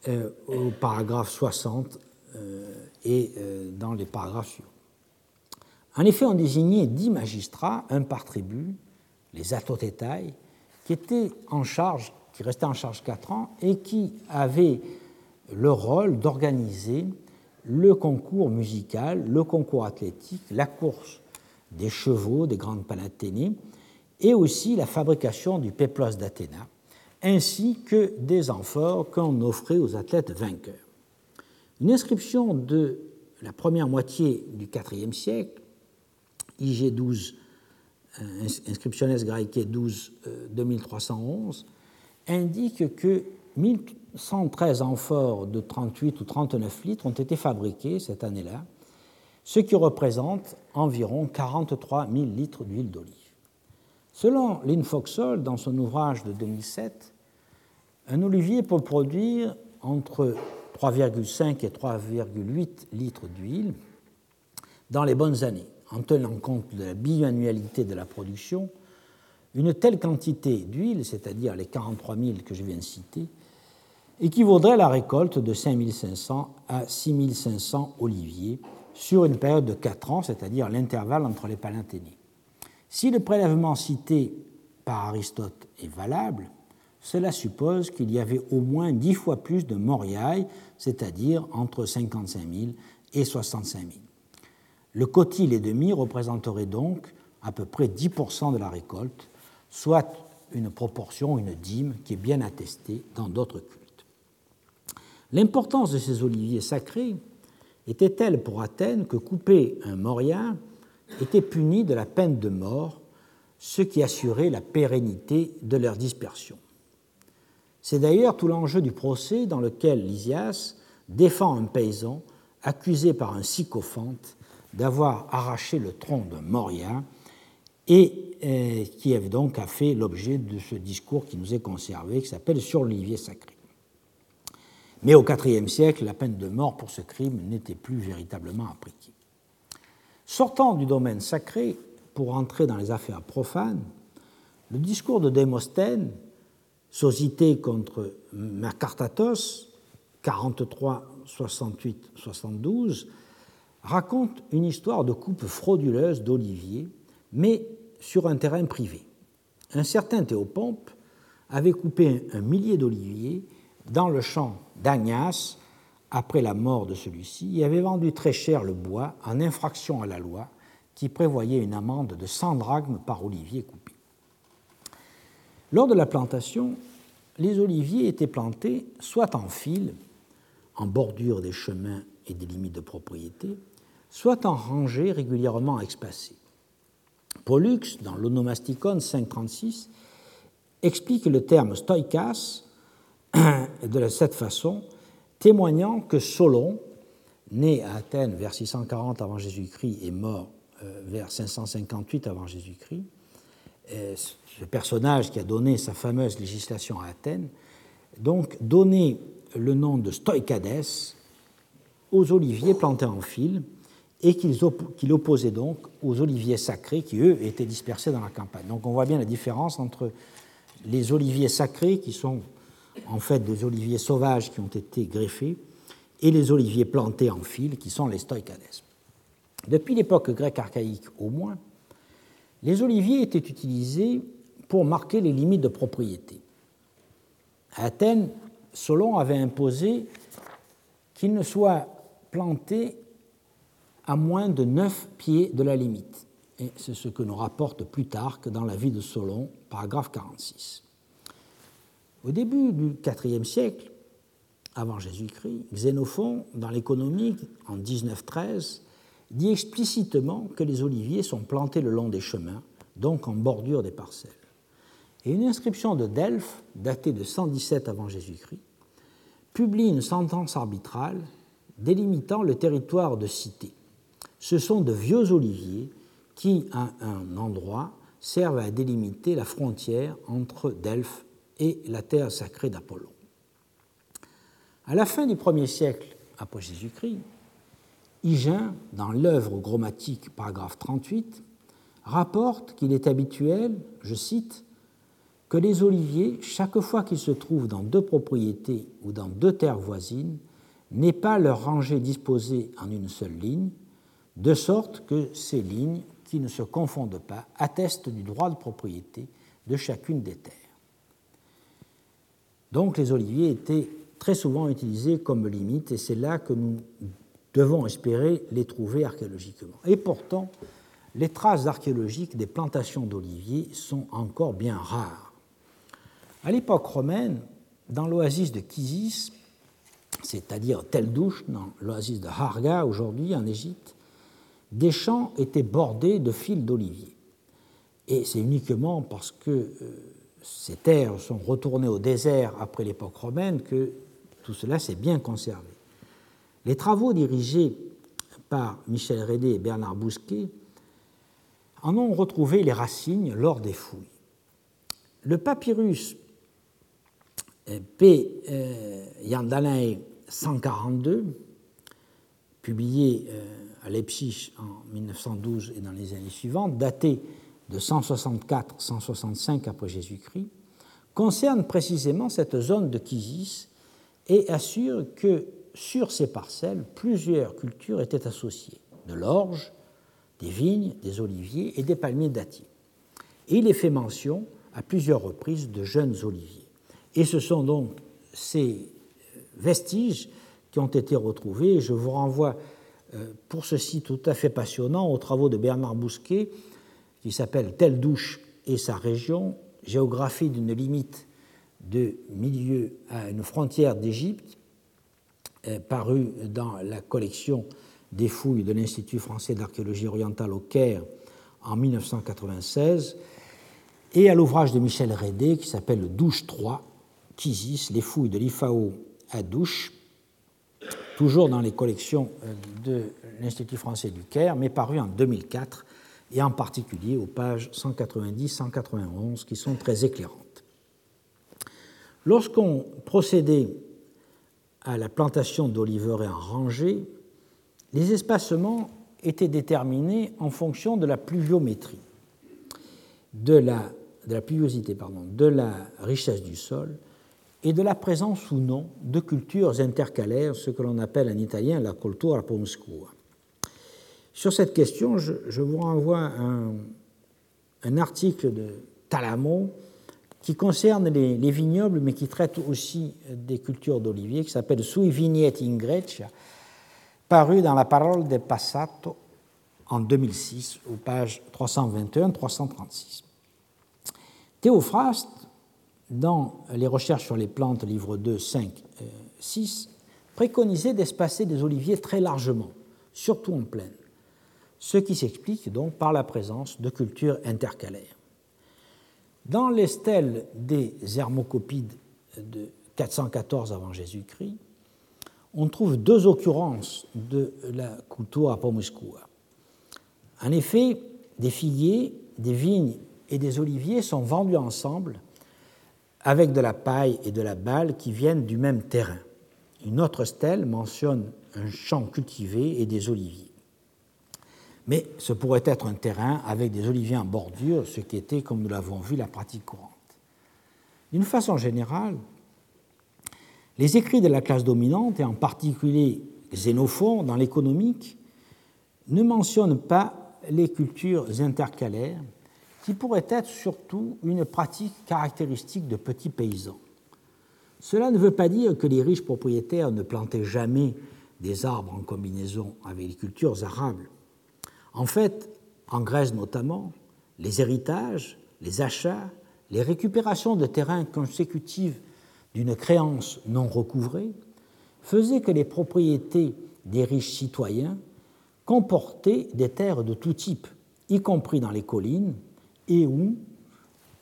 euh, au paragraphe 60 et dans les paragraphes suivants. En effet, on désignait dix magistrats, un par tribu, les atotétailles, qui était en charge, qui restait en charge quatre ans et qui avait le rôle d'organiser le concours musical, le concours athlétique, la course des chevaux des grandes palathénées et aussi la fabrication du péplos d'Athéna, ainsi que des amphores qu'on offrait aux athlètes vainqueurs. Une inscription de la première moitié du IVe siècle, IG 12 euh, Inscriptiones Graecae 12 2311, indique que 1113 amphores de 38 ou 39 litres ont été fabriqués cette année-là, ce qui représente environ 43 000 litres d'huile d'olive. Selon Lynn Foxall, dans son ouvrage de 2007, un olivier peut produire entre 3,5 et 3,8 litres d'huile dans les bonnes années en tenant compte de la biannualité de la production, une telle quantité d'huile, c'est-à-dire les 43 000 que je viens de citer, équivaudrait la récolte de 5 500 à 6 500 oliviers sur une période de 4 ans, c'est-à-dire l'intervalle entre les palinténées. Si le prélèvement cité par Aristote est valable, cela suppose qu'il y avait au moins 10 fois plus de moriailles, c'est-à-dire entre 55 000 et 65 000. Le cotil et demi représenterait donc à peu près 10% de la récolte, soit une proportion, une dîme qui est bien attestée dans d'autres cultes. L'importance de ces oliviers sacrés était telle pour Athènes que couper un moria était puni de la peine de mort, ce qui assurait la pérennité de leur dispersion? C'est d'ailleurs tout l'enjeu du procès dans lequel Lysias défend un paysan accusé par un sycophante d'avoir arraché le tronc d'un Moria et euh, qui donc a fait l'objet de ce discours qui nous est conservé, qui s'appelle Sur l'olivier sacré. Mais au IVe siècle, la peine de mort pour ce crime n'était plus véritablement appliquée. Sortant du domaine sacré pour entrer dans les affaires profanes, le discours de Démosthène, Société contre Mercartatos, 43, 68, 72, raconte une histoire de coupe frauduleuse d'oliviers, mais sur un terrain privé. Un certain Théopompe avait coupé un millier d'oliviers dans le champ d'Agnas après la mort de celui-ci et avait vendu très cher le bois en infraction à la loi qui prévoyait une amende de 100 drachmes par olivier coupé. Lors de la plantation, les oliviers étaient plantés soit en file, en bordure des chemins et des limites de propriété, soit en rangées régulièrement espacées. Pollux, dans l'Onomasticon 536, explique le terme stoikas de cette façon, témoignant que Solon, né à Athènes vers 640 avant Jésus-Christ et mort euh, vers 558 avant Jésus-Christ, ce personnage qui a donné sa fameuse législation à Athènes, donc donnait le nom de Stoicades aux oliviers plantés en fil et qu'il opposait donc aux oliviers sacrés qui, eux, étaient dispersés dans la campagne. Donc on voit bien la différence entre les oliviers sacrés, qui sont en fait des oliviers sauvages qui ont été greffés, et les oliviers plantés en fil, qui sont les stoicades. Depuis l'époque grecque archaïque au moins, les oliviers étaient utilisés pour marquer les limites de propriété. À Athènes, Solon avait imposé qu'ils ne soient plantés à moins de 9 pieds de la limite. Et c'est ce que nous rapporte Plutarque dans la vie de Solon, paragraphe 46. Au début du IVe siècle, avant Jésus-Christ, Xénophon, dans l'économie, en 1913, dit explicitement que les oliviers sont plantés le long des chemins, donc en bordure des parcelles. Et une inscription de Delphes, datée de 117 avant Jésus-Christ, publie une sentence arbitrale délimitant le territoire de cité. Ce sont de vieux oliviers qui, à un endroit, servent à délimiter la frontière entre Delphes et la terre sacrée d'Apollon. À la fin du 1er siècle après Jésus-Christ, Hygin, dans l'œuvre grammatique, paragraphe 38, rapporte qu'il est habituel, je cite, que les oliviers, chaque fois qu'ils se trouvent dans deux propriétés ou dans deux terres voisines, n'aient pas leur rangée disposée en une seule ligne, de sorte que ces lignes, qui ne se confondent pas, attestent du droit de propriété de chacune des terres. Donc les oliviers étaient très souvent utilisés comme limite, et c'est là que nous devons espérer les trouver archéologiquement. Et pourtant, les traces archéologiques des plantations d'oliviers sont encore bien rares. À l'époque romaine, dans l'oasis de Kisis, c'est-à-dire Tel Douche, dans l'oasis de Harga aujourd'hui en Égypte, des champs étaient bordés de fils d'oliviers. Et c'est uniquement parce que euh, ces terres sont retournées au désert après l'époque romaine que tout cela s'est bien conservé. Les travaux dirigés par Michel Rédé et Bernard Bousquet en ont retrouvé les racines lors des fouilles. Le papyrus P. Euh, Yandalae 142, publié euh, à Leipzig en 1912 et dans les années suivantes, daté de 164-165 après Jésus-Christ, concerne précisément cette zone de Kisis et assure que sur ces parcelles, plusieurs cultures étaient associées de l'orge, des vignes, des oliviers et des palmiers dattiers. Il est fait mention à plusieurs reprises de jeunes oliviers. Et ce sont donc ces vestiges qui ont été retrouvés. Je vous renvoie euh, pour ceci tout à fait passionnant aux travaux de Bernard Bousquet, qui s'appelle Telle douche et sa région, géographie d'une limite de milieu à une frontière d'Égypte, euh, paru dans la collection des fouilles de l'Institut français d'archéologie orientale au Caire en 1996, et à l'ouvrage de Michel Rédé qui s'appelle Douche 3, les fouilles de l'IFAO à Douche, toujours dans les collections euh, de l'Institut français du Caire, mais paru en 2004, et en particulier aux pages 190-191, qui sont très éclairantes. Lorsqu'on procédait à la plantation d'oliveraies en rangée, les espacements étaient déterminés en fonction de la pluviométrie, de la, pluviosité, pardon, de la richesse du sol, et de la présence ou non de cultures intercalaires, ce que l'on appelle en italien la cultura pomscua. Sur cette question, je, vous renvoie un, un, article de Talamo qui concerne les, vignobles, mais qui traite aussi des cultures d'olivier, qui s'appelle Sui vigneti in Grecia, paru dans la Parole del Passato en 2006, aux pages 321-336. Théophraste dans les recherches sur les plantes, livre 2, 5, 6, préconisait d'espacer des oliviers très largement, surtout en plaine. Ce qui s'explique donc par la présence de cultures intercalaires. Dans les stèles des Hermocopides de 414 avant Jésus-Christ, on trouve deux occurrences de la cultura pomuscua. En effet, des figuiers, des vignes et des oliviers sont vendus ensemble avec de la paille et de la balle qui viennent du même terrain. Une autre stèle mentionne un champ cultivé et des oliviers. Mais ce pourrait être un terrain avec des oliviers en bordure, ce qui était, comme nous l'avons vu, la pratique courante. D'une façon générale, les écrits de la classe dominante, et en particulier Xénophon dans l'économique, ne mentionnent pas les cultures intercalaires, qui pourraient être surtout une pratique caractéristique de petits paysans. Cela ne veut pas dire que les riches propriétaires ne plantaient jamais des arbres en combinaison avec les cultures arables. En fait, en Grèce notamment, les héritages, les achats, les récupérations de terrains consécutives d'une créance non recouvrée faisaient que les propriétés des riches citoyens comportaient des terres de tout type, y compris dans les collines, et ou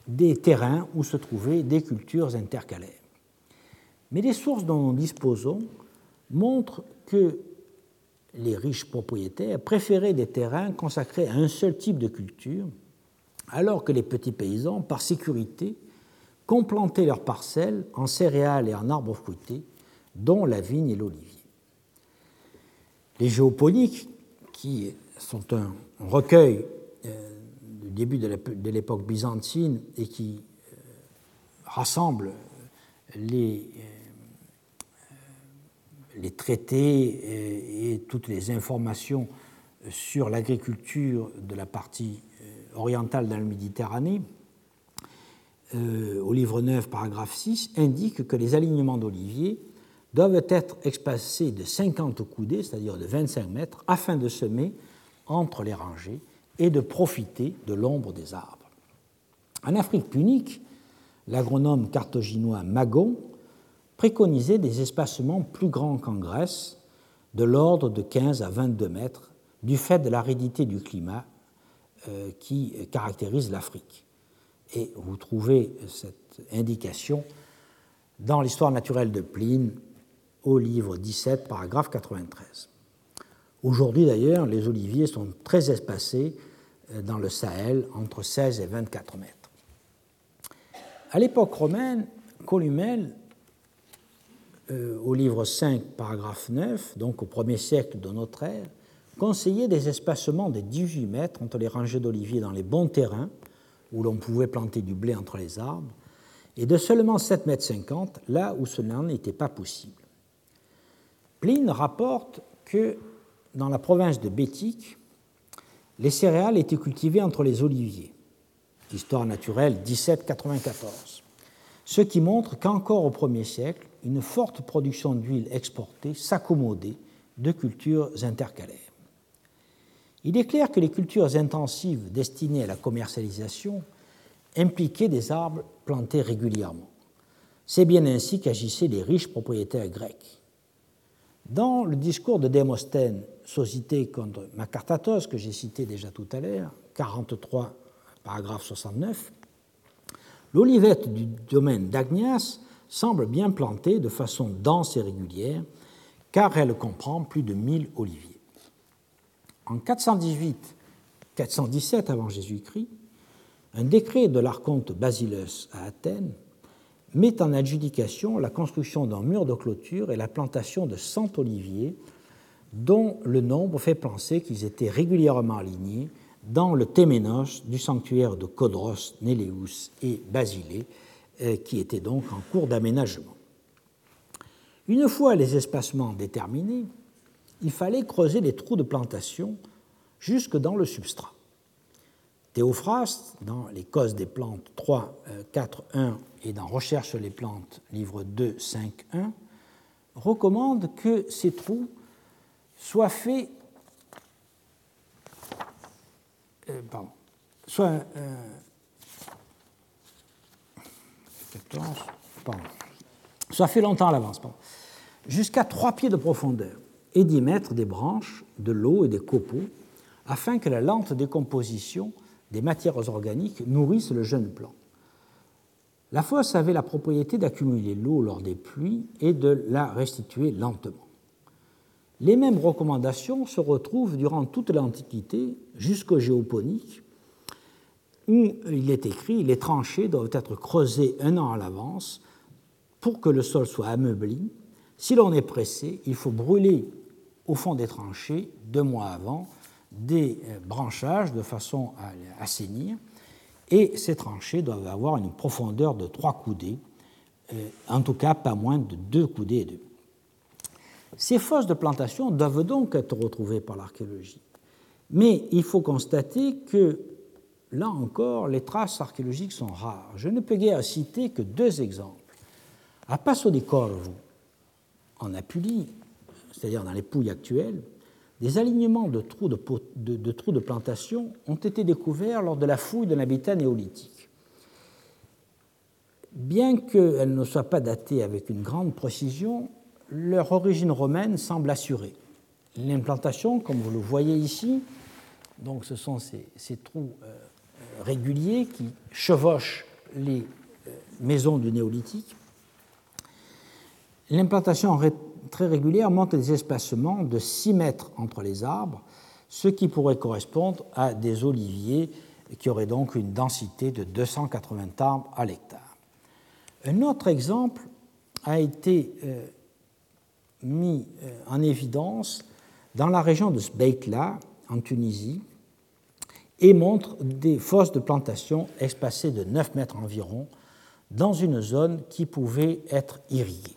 des terrains où se trouvaient des cultures intercalaires. Mais les sources dont nous disposons montrent que les riches propriétaires préféraient des terrains consacrés à un seul type de culture, alors que les petits paysans, par sécurité, complantaient leurs parcelles en céréales et en arbres fruités, dont la vigne et l'olivier. Les géoponiques, qui sont un recueil euh, du début de l'époque byzantine et qui euh, rassemble les les traités et, toutes les informations sur l'agriculture de la partie euh, orientale de la Méditerranée, euh, au livre 9, paragraphe 6, indique que les alignements d'oliviers doivent être espacés de 50 coudées, c'est-à-dire de 25 mètres, afin de semer entre les rangées et de profiter de l'ombre des arbres. En Afrique punique, l'agronome carthaginois Magon préconisait des espacements plus grands qu'en Grèce, de l'ordre de 15 à 22 mètres, du fait de l'aridité du climat euh, qui caractérise l'Afrique. Et vous trouvez cette indication dans l'histoire naturelle de Pline, au livre 17, paragraphe 93. Aujourd'hui d'ailleurs, les oliviers sont très espacés euh, dans le Sahel, entre 16 et 24 mètres. À l'époque romaine, Columel euh, au livre 5, paragraphe 9, donc au premier siècle de notre ère, conseillait des espacements de 18 mètres entre les rangées d'oliviers dans les bons terrains, où l'on pouvait planter du blé entre les arbres, et de seulement 7 mètres 50 là où cela n'était pas possible. Pline rapporte que dans la province de Bétique, les céréales étaient cultivées entre les oliviers. Histoire naturelle 1794. Ce qui montre qu'encore au premier siècle, une forte production d'huile exportée s'accommodait de cultures intercalaires. Il est clair que les cultures intensives destinées à la commercialisation impliquaient des arbres plantés régulièrement. C'est bien ainsi qu'agissaient les riches propriétaires grecs. Dans le discours de Démosthène, société contre Macartatos, que j'ai cité déjà tout à l'heure, 43, paragraphe 69, l'olivette du domaine d'Agnias semble bien plantée de façon dense et régulière, car elle comprend plus de 1000 oliviers. En 418-417 avant Jésus-Christ, un décret de l'archonte Basileus à Athènes met en adjudication la construction d'un mur de clôture et la plantation de 100 oliviers, dont le nombre fait penser qu'ils étaient régulièrement alignés dans le téménos du sanctuaire de Codros, Néléus et Basilée, qui était donc en cours d'aménagement. Une fois les espacements déterminés, il fallait creuser les trous de plantation jusque dans le substrat. Théophraste, dans Les causes des plantes 3, 4, 1 et dans Recherche sur les plantes, livre 2, 5, 1, recommande que ces trous soient faits, euh, euh, ça fait longtemps à l'avance, jusqu'à trois pieds de profondeur, et d'y mettre des branches, de l'eau et des copeaux, afin que la lente décomposition des matières organiques nourrisse le jeune plant. La fosse avait la propriété d'accumuler l'eau lors des pluies et de la restituer lentement. Les mêmes recommandations se retrouvent durant toute l'Antiquité jusqu'au géoponique, où il est écrit les tranchées doivent être creusées un an à l'avance pour que le sol soit ameubli. Si l'on est pressé, il faut brûler au fond des tranchées deux mois avant des euh, branchages de façon à assainir, et ces tranchées doivent avoir une profondeur de trois coudées, euh, en tout cas pas moins de deux coudées et deux. Ces fosses de plantation doivent donc être retrouvées par l'archéologie. Mais il faut constater que, là encore, les traces archéologiques sont rares. Je ne peux guère citer que deux exemples. À Passo di Corvo, en Apulie, c'est-à-dire dans les Pouilles actuelles, des alignements de trous de, plantation ont été découverts lors de la fouille d'un habitat néolithique. Bien qu'elles ne soient pas datées avec une grande précision, leur origine romaine semble assurée. L'implantation, comme vous le voyez ici, donc ce sont ces, trous euh, réguliers qui chevauchent les euh, maisons du néolithique. L'implantation très régulière montre des espacements de 6 mètres entre les arbres, ce qui pourrait correspondre à des oliviers qui auraient donc une densité de 280 arbres à l'hectare. Un autre exemple a été euh, mis euh, en évidence dans la région de Sbeikla, en Tunisie, et montre des fosses de plantation espacées de 9 mètres environ dans une zone qui pouvait être irriguée.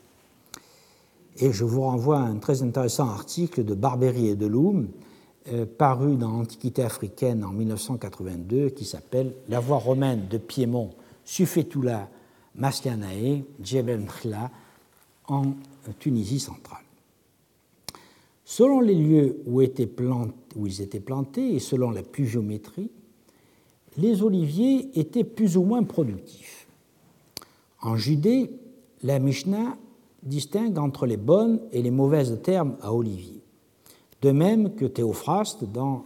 Et je vous renvoie à un très intéressant article de Barberi et de Loum, euh, paru dans l'Antiquité africaine en 1982, qui s'appelle La voie romaine de Piémont, Sufetula, Maslianae, Djebel en Tunisie centrale. Selon les lieux où, étaient où ils étaient plantés et selon la pluviométrie, les oliviers étaient plus ou moins productifs. En Judée, la Mishnah distingue entre les bonnes et les mauvaises terres à olivier. De même que Théophraste dans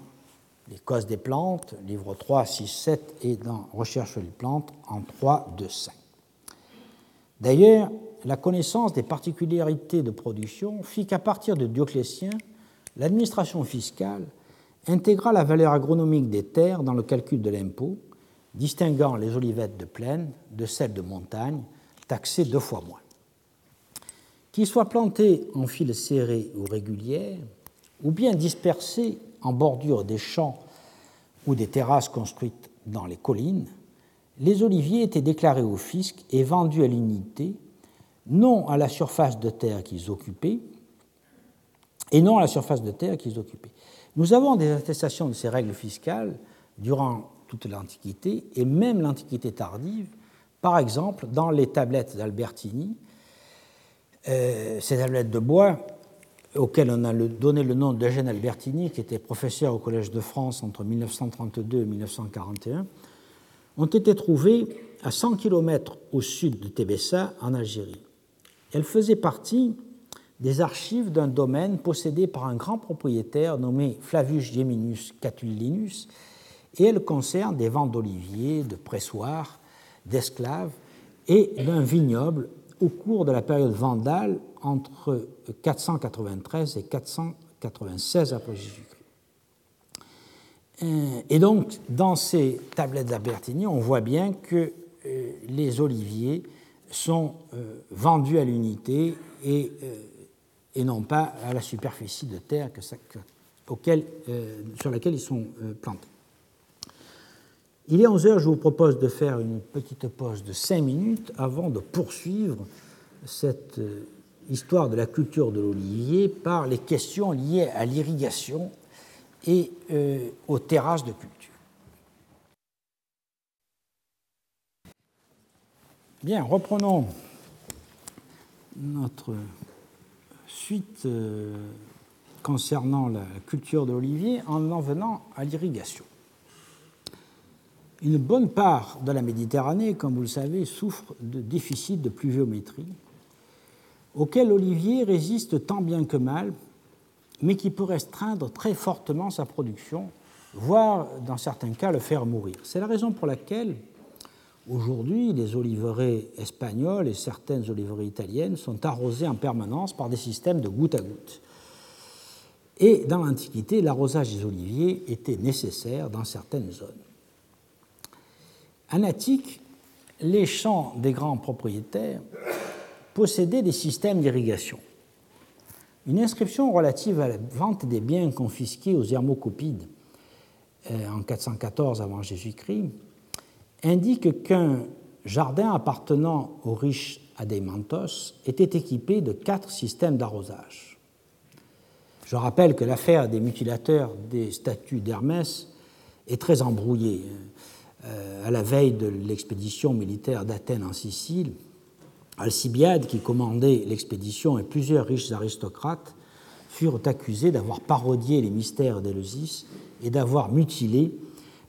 Les causes des plantes, livre 3, 6, 7, et dans Recherche les plantes en 3, 2, 5. D'ailleurs, la connaissance des particularités de production fit qu'à partir de Dioclétien, l'administration fiscale intégra la valeur agronomique des terres dans le calcul de l'impôt, distinguant les olivettes de plaine de celles de montagne, taxées deux fois moins. Qu'ils soient plantés en files serrées ou régulières, ou bien dispersés en bordure des champs ou des terrasses construites dans les collines, les oliviers étaient déclarés au fisc et vendus à l'unité, non à la surface de terre qu'ils occupaient, et non à la surface de terre qu'ils occupaient. Nous avons des attestations de ces règles fiscales durant toute l'Antiquité et même l'Antiquité tardive, par exemple dans les tablettes d'Albertini, euh, ces tablettes de bois, auxquelles on a donné le nom d'Eugène Albertini, qui était professeur au Collège de France entre 1932 et 1941, ont été trouvées à 100 km au sud de Tébessa, en Algérie. Elles faisaient partie des archives d'un domaine possédé par un grand propriétaire nommé Flavius Geminus Catulinus, et elles concernent des ventes d'oliviers, de pressoirs, d'esclaves et d'un vignoble au cours de la période vandale entre 493 et 496 après Jésus-Christ. Euh, et donc, dans ces tablettes d'Albertini, on voit bien que euh, les oliviers sont euh, vendus à l'unité et, et, non pas à la superficie de terre auquel, sur laquelle ils sont plantés. Il est 11 heures, je vous propose de faire une petite pause de 5 minutes avant de poursuivre cette euh, histoire de la culture de l'olivier par les questions liées à l'irrigation et euh, aux terrasses de culture. Reprenons notre suite euh, concernant la culture de l'olivier en en venant à l'irrigation. Une bonne part de la Méditerranée, comme vous le savez, souffre de déficit de pluviométrie, auquel l'olivier résiste tant bien que mal, mais qui peut restreindre très fortement sa production voire dans certains cas le faire mourir. C'est la raison pour laquelle aujourd'hui les oliveraies espagnoles et certaines oliveraies italiennes sont arrosées en permanence par des systèmes de goutte à goutte. Et dans l'Antiquité, l'arrosage des oliviers était nécessaire dans certaines zones. En Attique, les champs des grands propriétaires possédaient des systèmes d'irrigation. Une inscription relative à la vente des biens confisqués aux Hermocopides euh, en 414 avant Jésus-Christ indique qu'un jardin appartenant aux riches Adeimantos était équipé de quatre systèmes d'arrosage. Je rappelle que l'affaire des mutilateurs des statues d'Hermès est très embrouillée. Euh, à la veille de l'expédition militaire d'Athènes en Sicile, Alcibiade, qui commandait l'expédition, et plusieurs riches aristocrates furent accusés d'avoir parodié les mystères d'Éleusis et d'avoir mutilé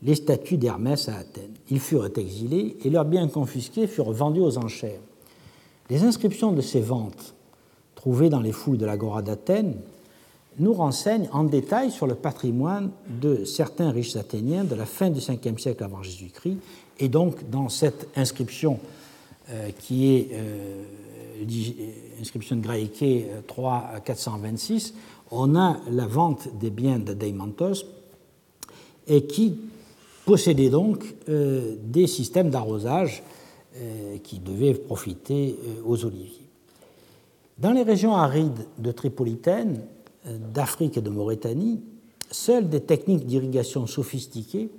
les statues d'Hermès à Athènes. Ils furent exilés et leurs biens confisqués furent vendus aux enchères. Les inscriptions de ces ventes, trouvées dans les fouilles de l'agora d'Athènes, nous renseignent en détail sur le patrimoine de certains riches athéniens de la fin du 5e siècle avant Jésus-Christ. Et donc, dans cette inscription euh, qui est euh, l'inscription de Graïké 3 à 426, on a la vente des biens de Deimantos et qui possédait donc euh, des systèmes d'arrosage qui devaient profiter aux oliviers. Dans les régions arides de Tripolitaine, d'Afrique et de Mauritanie, seules des techniques d'irrigation sophistiquées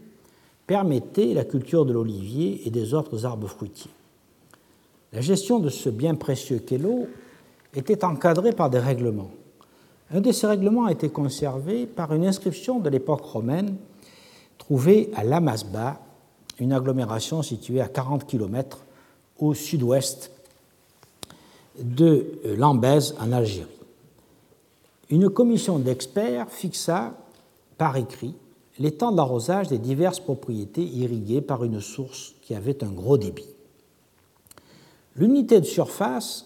permettaient la culture de l'olivier et des autres arbres fruitiers. La gestion de ce bien précieux qu'est l'eau était encadrée par des règlements. Un de ces règlements a été conservé par une inscription de l'époque romaine trouvée à Lamasba, une agglomération située à 40 km au sud-ouest de Lambèze en Algérie. Une commission d'experts fixa par écrit les temps d'arrosage des diverses propriétés irriguées par une source qui avait un gros débit. L'unité de surface,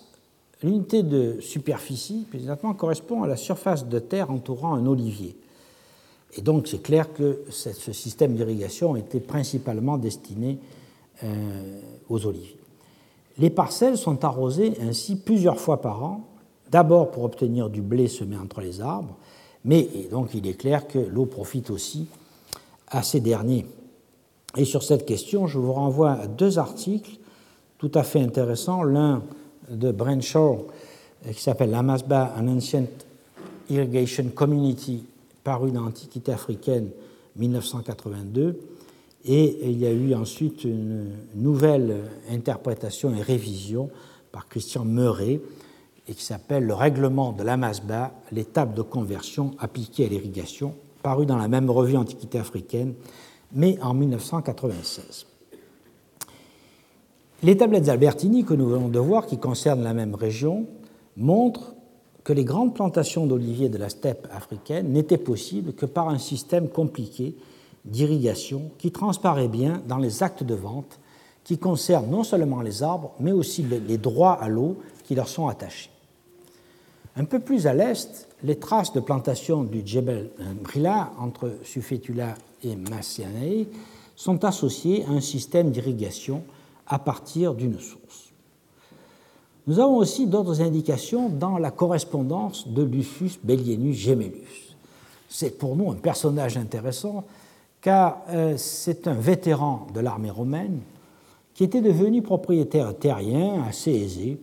l'unité de superficie, précisément, correspond à la surface de terre entourant un olivier. Et donc, c'est clair que ce système d'irrigation était principalement destiné euh, aux oliviers. Les parcelles sont arrosées ainsi plusieurs fois par an, d'abord pour obtenir du blé semé entre les arbres, mais donc il est clair que l'eau profite aussi à ces derniers. Et sur cette question, je vous renvoie à deux articles tout à fait intéressant, l'un de Brenshaw euh, qui s'appelle L'Amasba, an Ancient Irrigation Community, paru dans l'Antiquité africaine 1982, et il y a eu ensuite une nouvelle interprétation et révision par Christian Meuret, et qui s'appelle Le règlement de l'Amasba, l'étape de conversion appliquée à l'irrigation, paru dans la même revue Antiquité africaine, mais en 1996. Les tablettes Albertini que nous venons de voir, qui concernent la même région, montrent que les grandes plantations d'oliviers de la steppe africaine n'étaient possibles que par un système compliqué d'irrigation qui transparaît bien dans les actes de vente qui concernent non seulement les arbres, mais aussi les droits à l'eau qui leur sont attachés. Un peu plus à l'est, les traces de plantation du Djebel Brila entre Sufetula et Massianae sont associées à un système d'irrigation à partir d'une source. Nous avons aussi d'autres indications dans la correspondance de Lucius Bellienus Gemellus. C'est pour nous un personnage intéressant car euh, c'est un vétéran de l'armée romaine qui était devenu propriétaire terrien assez aisé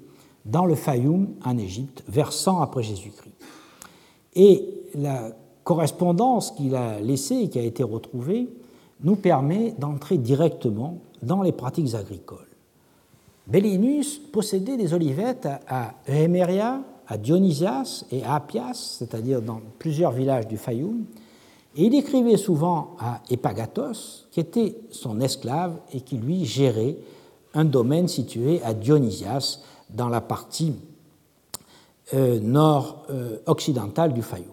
dans le Fayoum en Égypte vers 100 après Jésus-Christ. Et la correspondance qu'il a laissée et qui a été retrouvée nous permet d'entrer directement dans les pratiques agricoles. Bellinus possédait des olivettes à Emeria, à Dionysias et à Appias, c'est-à-dire dans plusieurs villages du Fayoum, et il écrivait souvent à Epagatos, qui était son esclave et qui lui gérait un domaine situé à Dionysias, dans la partie euh, nord-occidentale du Fayoum.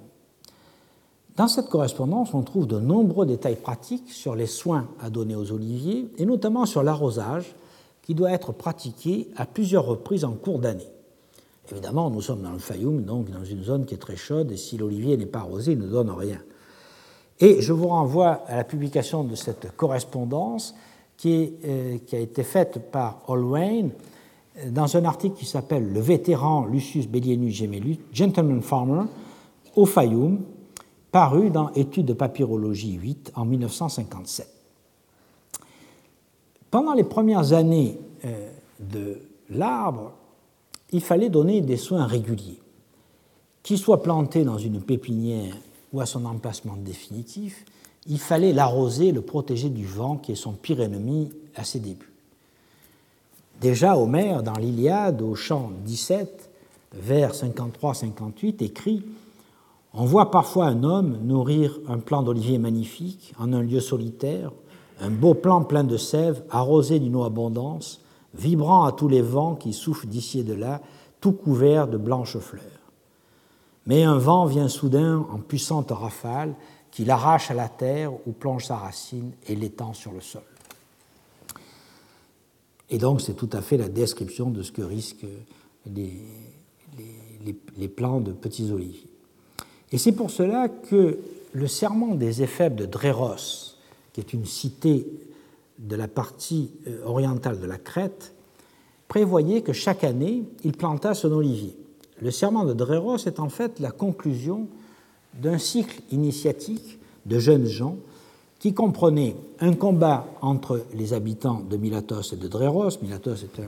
Dans cette correspondance, on trouve de nombreux détails pratiques sur les soins à donner aux oliviers et notamment sur l'arrosage qui doit être pratiqué à plusieurs reprises en cours d'année. Évidemment, nous sommes dans le Fayoum, donc dans une zone qui est très chaude, et si l'olivier n'est pas arrosé, il ne donne rien. Et je vous renvoie à la publication de cette correspondance qui, euh, qui a été faite par Holwain dans un article qui s'appelle Le vétéran Lucius Bellienus Gemellus, Gentleman Farmer, au Fayoum, paru dans Études de papyrologie 8 en 1957. Pendant les premières années euh, de l'arbre, il fallait donner des soins réguliers. Qu'il soit planté dans une pépinière ou à son emplacement définitif, il fallait l'arroser, le protéger du vent qui est son pire ennemi à ses débuts. Déjà Homère, dans l'Iliade, au chant 17, vers 53-58, écrit On voit parfois un homme nourrir un plant d'olivier magnifique en un lieu solitaire, un beau plant plein de sève, arrosé d'une eau abondance, vibrant à tous les vents qui soufflent d'ici et de là, tout couvert de blanches fleurs. Mais un vent vient soudain en puissante rafale qui l'arrache à la terre où plonge sa racine et l'étend sur le sol. Et donc c'est tout à fait la description de ce que risquent les, les, plants de petits oliviers. Et c'est pour cela que le serment des éphèbes de Dréros, qui est une cité de la partie euh, orientale de la Crète, prévoyait que chaque année, il plantasse un olivier. Le serment de Dréros est en fait la conclusion d'un cycle initiatique de jeunes gens qui comprenait un combat entre les habitants de Milatos et de Dréros. Milatos est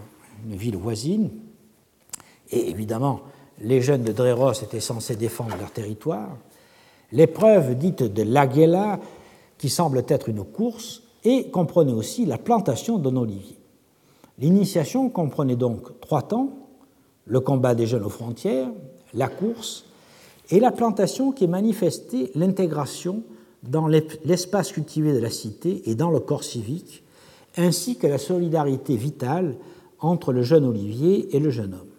une ville voisine, et évidemment, les jeunes de Dréros étaient censés défendre leur territoire. L'épreuve dite de l'Aguela, qui semble être une course, et comprenait aussi la plantation d'un olivier. L'initiation comprenait donc trois temps le combat des jeunes aux frontières, la course et la plantation qui manifestait l'intégration dans l'espace cultivé de la cité et dans le corps civique, ainsi que la solidarité vitale entre le jeune olivier et le jeune homme.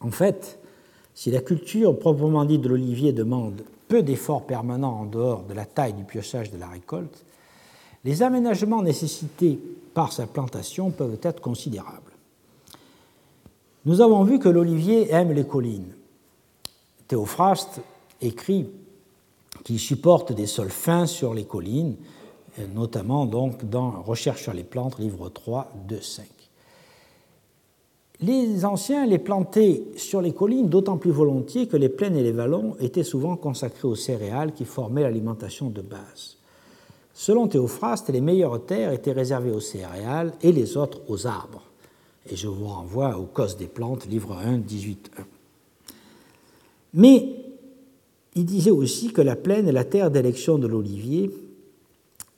En fait, si la culture proprement dite de l'olivier demande peu d'efforts permanents en dehors de la taille du piochage de la récolte, les aménagements nécessités par sa plantation peuvent être considérables. Nous avons vu que l'olivier aime les collines. Théophraste écrit qu'il supporte des sols fins sur les collines, notamment donc dans Recherche sur les plantes, livre 3, 2, 5. Les anciens les plantaient sur les collines d'autant plus volontiers que les plaines et les vallons étaient souvent consacrés aux céréales qui formaient l'alimentation de base. Selon Théophraste, les meilleures terres étaient réservées aux céréales et les autres aux arbres. Et je vous renvoie au Cos des plantes, livre 1, 18, 1. Mais il disait aussi que la plaine est la terre d'élection de l'olivier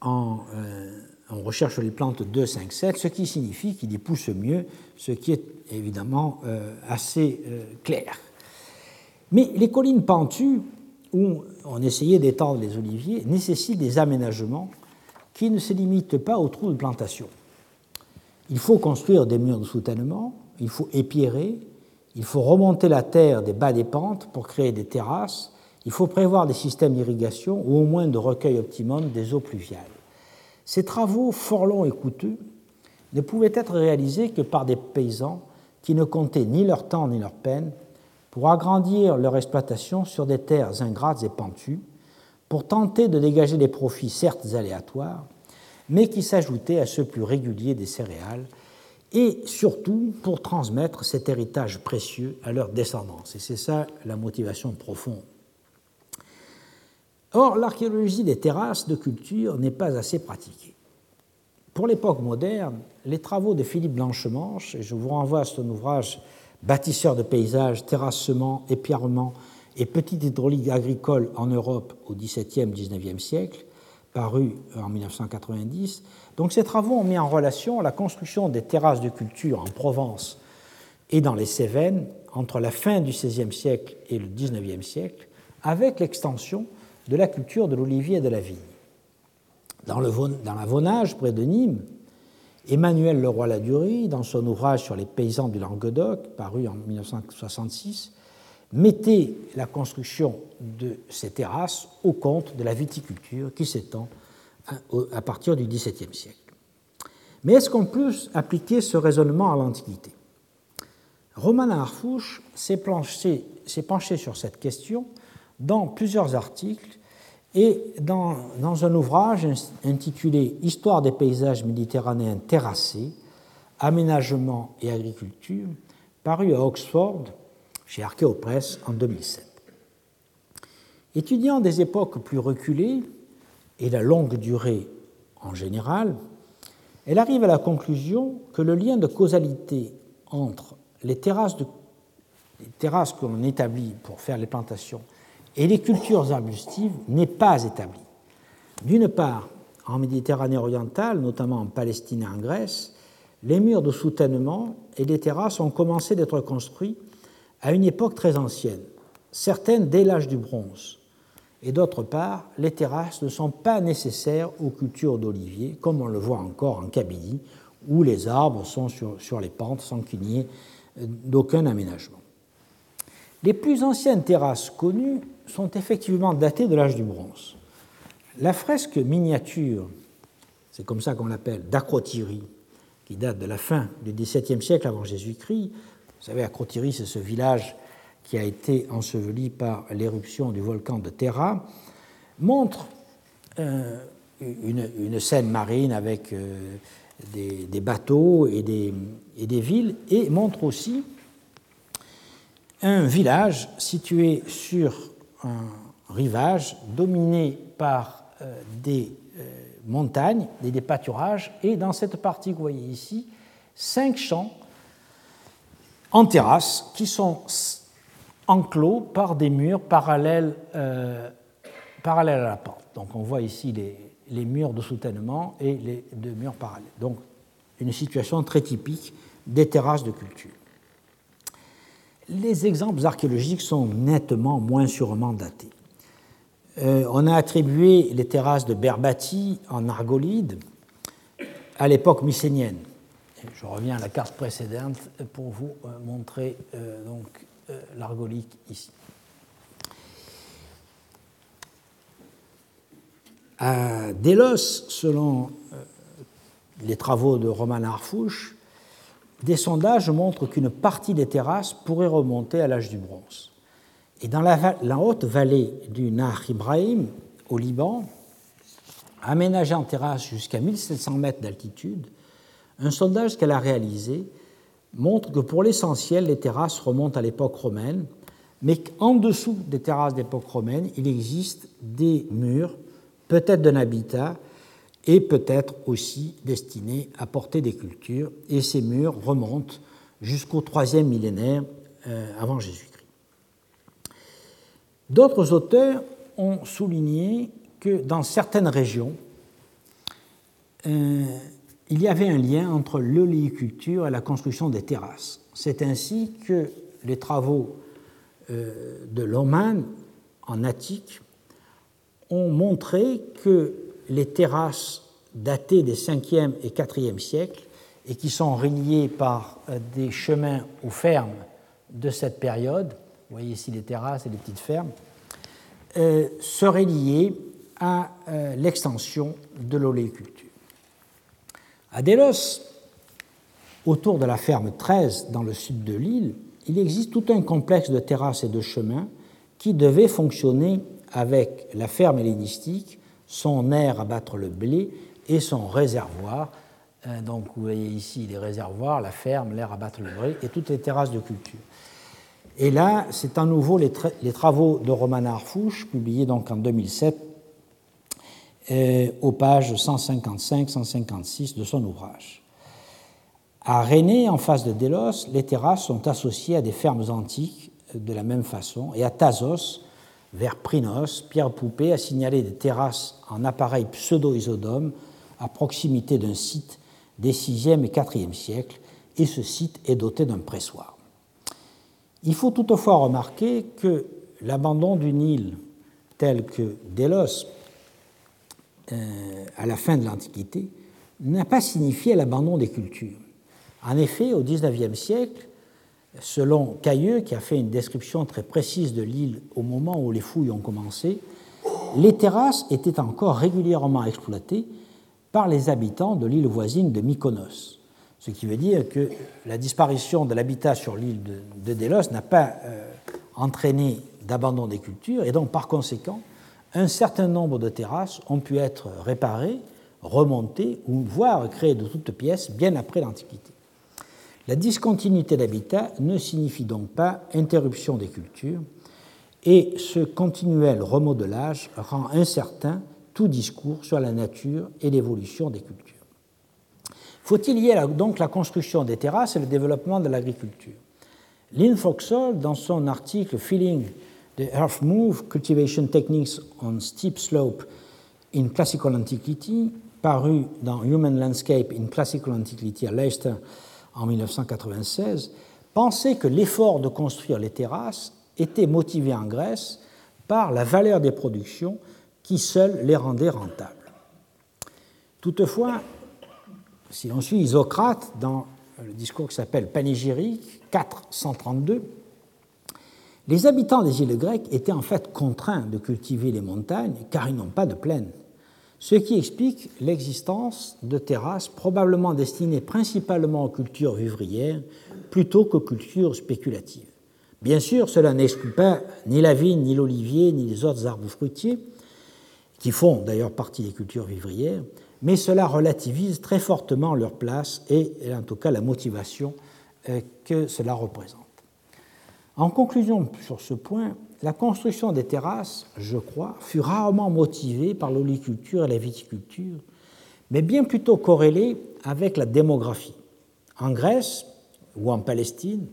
en, euh, on recherche les plantes 2, 5, 7, ce qui signifie qu'il y pousse mieux, ce qui est évidemment euh, assez euh, clair. Mais les collines pentues, où on essayait d'étendre les oliviers, nécessitent des aménagements qui ne se limitent pas aux trous de plantation. Il faut construire des murs de soutènement, il faut épierrer, il faut remonter la terre des bas des pentes pour créer des terrasses, il faut prévoir des systèmes d'irrigation ou au moins de recueil optimum des eaux pluviales. Ces travaux fort longs et coûteux ne pouvaient être réalisés que par des paysans qui ne comptaient ni leur temps ni leur peine pour agrandir leur exploitation sur des terres ingrates et pentues, pour tenter de dégager des profits certes aléatoires, mais qui s'ajoutaient à ceux plus réguliers des céréales, et surtout pour transmettre cet héritage précieux à leurs descendants. Et c'est ça la motivation profonde. Or, l'archéologie des terrasses de culture n'est pas assez pratiquée. Pour l'époque moderne, les travaux de Philippe Blanchemanche, et je vous renvoie à son ouvrage Bâtisseur de paysages, terrassement, épierrement et petite hydraulique agricole en Europe au XVIIe, XIXe siècle, paru en 1990. Donc ces travaux ont mis en relation la construction des terrasses de culture en Provence et dans les Cévennes entre la fin du XVIe siècle et le XIXe siècle, avec l'extension de la culture de l'olivier et de la vigne. Dans, le, dans la Vaunage, près de Nîmes, Emmanuel Leroy-Ladurie, dans son ouvrage sur les paysans du Languedoc, paru en 1966, mettait la construction de ces terrasses au compte de la viticulture qui s'étend à partir du XVIIe siècle. Mais est-ce qu'on peut appliquer ce raisonnement à l'Antiquité? Roman Arfouche s'est penché sur cette question dans plusieurs articles Et dans, un ouvrage intitulé Histoire des paysages méditerranéens terrassés, aménagement et agriculture, paru à Oxford chez Archéopresse en 2007. Étudiant des époques plus reculées et la longue durée en général, elle arrive à la conclusion que le lien de causalité entre les terrasses, les terrasses que l'on établit pour faire les plantations et les cultures arbustives n'est pas établi. D'une part, en Méditerranée orientale, notamment en Palestine et en Grèce, les murs de soutènement et les terrasses ont commencé d'être construits à une époque très ancienne, certaines dès l'âge du bronze. Et d'autre part, les terrasses ne sont pas nécessaires aux cultures d'oliviers, comme on le voit encore en Kabylie, où les arbres sont sur, sur les pentes sans qu'il n'y ait euh, d'aucun aménagement. Les plus anciennes terrasses connues sont effectivement datées de l'âge du bronze. La fresque miniature, c'est comme ça qu'on l'appelle, d'Acrotiri, qui date de la fin du XVIIe siècle avant Jésus-Christ, vous savez, Acrotiri, c'est ce village qui a été enseveli par l'éruption du volcan de Terra, montre euh, une, scène marine avec euh, des, bateaux et des, et des, villes, et montre aussi un village situé sur un rivage dominé par euh, des montagnes, des, des pâturages, et dans cette partie que vous voyez ici, cinq champs en terrasse qui sont enclos par des murs parallèles, euh, à la pente. Donc on voit ici les, les, murs de soutènement et les deux murs parallèles. Donc une situation très typique des terrasses de culture. Les exemples archéologiques sont nettement moins sûrement datés. Euh, on a attribué les terrasses de Berbati en argolide à l'époque mycénienne je reviens à la carte précédente pour vous euh, montrer euh, l'argolique ici. À Délos, selon les travaux de Roman Arfouche, des sondages montrent qu'une partie des terrasses pourrait remonter à l'âge du bronze. Et dans la, haute vallée du Nahr Ibrahim, au Liban, aménagée en terrasse jusqu'à 1700 mètres d'altitude, un sondage qu'elle a réalisé montre que pour l'essentiel, les terrasses remontent à l'époque romaine, mais qu'en dessous des terrasses d'époque romaine, il existe des murs, peut-être d'un habitat, et peut-être aussi destinés à porter des cultures, et ces murs remontent jusqu'au troisième millénaire euh, avant Jésus-Christ. D'autres auteurs ont souligné que dans certaines régions, euh, il y avait un lien entre l'oléiculture et la construction des terrasses. C'est ainsi que les travaux euh, de Loman en Attique ont montré que les terrasses datées des 5e et 4e siècles et qui sont reliées par euh, des chemins aux fermes de cette période, vous voyez ici les terrasses et les petites fermes, euh, seraient liées à l'extension de l'oléiculture. À Delos, autour de la ferme 13 dans le sud de l'île, il existe tout un complexe de terrasses et de chemins qui devait fonctionner avec la ferme hellénistique, son aire à battre le blé et son réservoir. Euh, donc vous voyez ici les réservoirs, la ferme, l'air à battre le blé et toutes les terrasses de culture. Et là, c'est à nouveau les, travaux de Roman Arfouche, publiés donc en 2007, euh, aux pages 155-156 de son ouvrage. À René, en face de Délos, les terrasses sont associées à des fermes antiques de la même façon, et à Thasos, vers Prinos, Pierre Poupée a signalé des terrasses en appareil pseudo-isodome à proximité d'un site des 6e et 4e siècles, et ce site est doté d'un pressoir. Il faut toutefois remarquer que l'abandon d'une île telle que Délos euh, à la fin de l'Antiquité n'a pas signifié l'abandon des cultures. En effet, au XIXe siècle, selon Cailleux, qui a fait une description très précise de l'île au moment où les fouilles ont commencé, les terrasses étaient encore régulièrement exploitées par les habitants de l'île voisine de Mykonos. Ce qui veut dire que la disparition de l'habitat sur l'île de, Délos n'a pas euh, entraîné d'abandon des cultures, et donc par conséquent, un certain nombre de terrasses ont pu être réparées, remontées ou voire créées de toutes pièces bien après l'Antiquité. La discontinuité d'habitat ne signifie donc pas interruption des cultures, et ce continuel remodelage rend incertain tout discours sur la nature et l'évolution des cultures. Faut-il lier donc la construction des terrasses et le développement de l'agriculture? Lynn Foxall, dans son article Feeling the Earth Move Cultivation Techniques on Steep Slope in Classical Antiquity, paru dans Human Landscape in Classical Antiquity à Leicester en 1996, pensait que l'effort de construire les terrasses était motivé en Grèce par la valeur des productions qui seules les rendaient rentables. Toutefois, si l'on suit Isocrate dans le discours qui s'appelle Panégyrique 432, les habitants des îles grecques étaient en fait contraints de cultiver les montagnes car ils n'ont pas de plaine, ce qui explique l'existence de terrasses probablement destinées principalement aux cultures vivrières plutôt qu'aux cultures spéculatives. Bien sûr, cela n'exclut pas ni la vigne, ni l'olivier, ni les autres arbres fruitiers, qui font d'ailleurs partie des cultures vivrières, mais cela relativise très fortement leur place et en tout cas la motivation euh, que cela représente. En conclusion sur ce point, la construction des terrasses, je crois, fut rarement motivée par l'oliculture et la viticulture, mais bien plutôt corrélée avec la démographie. En Grèce ou en Palestine,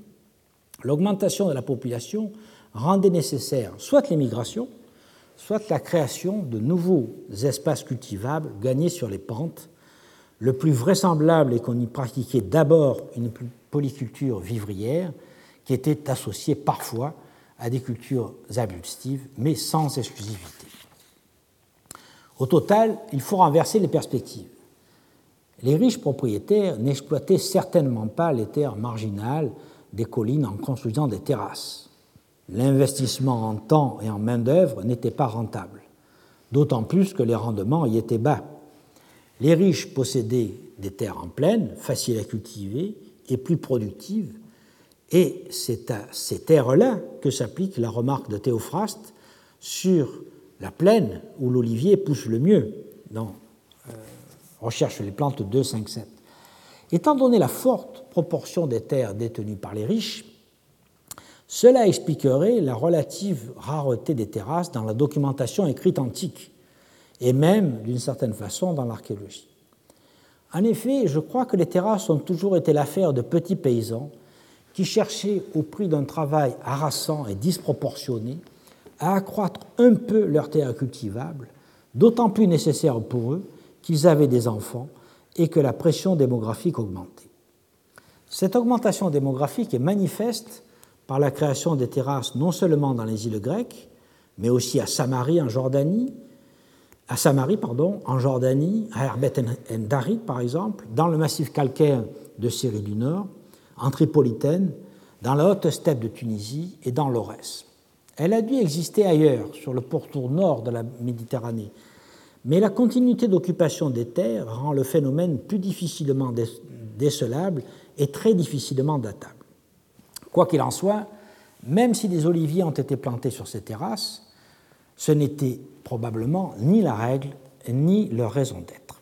l'augmentation de la population rendait nécessaire soit l'émigration, soit la création de nouveaux espaces cultivables gagnés sur les pentes. Le plus vraisemblable est qu'on y pratiquait d'abord une polyculture vivrière qui était associée parfois à des cultures arbustives, mais sans exclusivité. Au total, il faut renverser les perspectives. Les riches propriétaires n'exploitaient certainement pas les terres marginales des collines en construisant des terrasses l'investissement en temps et en main-d'œuvre n'était pas rentable, d'autant plus que les rendements y étaient bas. Les riches possédaient des terres en plaine, faciles à cultiver et plus productives, et c'est à ces terres-là que s'applique la remarque de Théophraste sur la plaine où l'olivier pousse le mieux dans euh, Recherche les plantes 2, 5, 7. Étant donné la forte proportion des terres détenues par les riches, cela expliquerait la relative rareté des terrasses dans la documentation écrite antique et même, d'une certaine façon, dans l'archéologie. En effet, je crois que les terrasses ont toujours été l'affaire de petits paysans qui cherchaient, au prix d'un travail harassant et disproportionné, à accroître un peu leurs terres cultivables, d'autant plus nécessaire pour eux qu'ils avaient des enfants et que la pression démographique augmentait. Cette augmentation démographique est manifeste par la création des terrasses non seulement dans les îles grecques, mais aussi à Samarie en Jordanie, à Samarie, en Jordanie, à Herbet en Darid par exemple, dans le massif calcaire de Syrie du Nord, en Tripolitaine, dans la haute steppe de Tunisie et dans l'Aurès. Elle a dû exister ailleurs, sur le pourtour nord de la Méditerranée, mais la continuité d'occupation des terres rend le phénomène plus difficilement décelable et très difficilement datable. Quoi qu'il en soit, même si des oliviers ont été plantés sur ces terrasses, ce n'était probablement ni la règle ni leur raison d'être.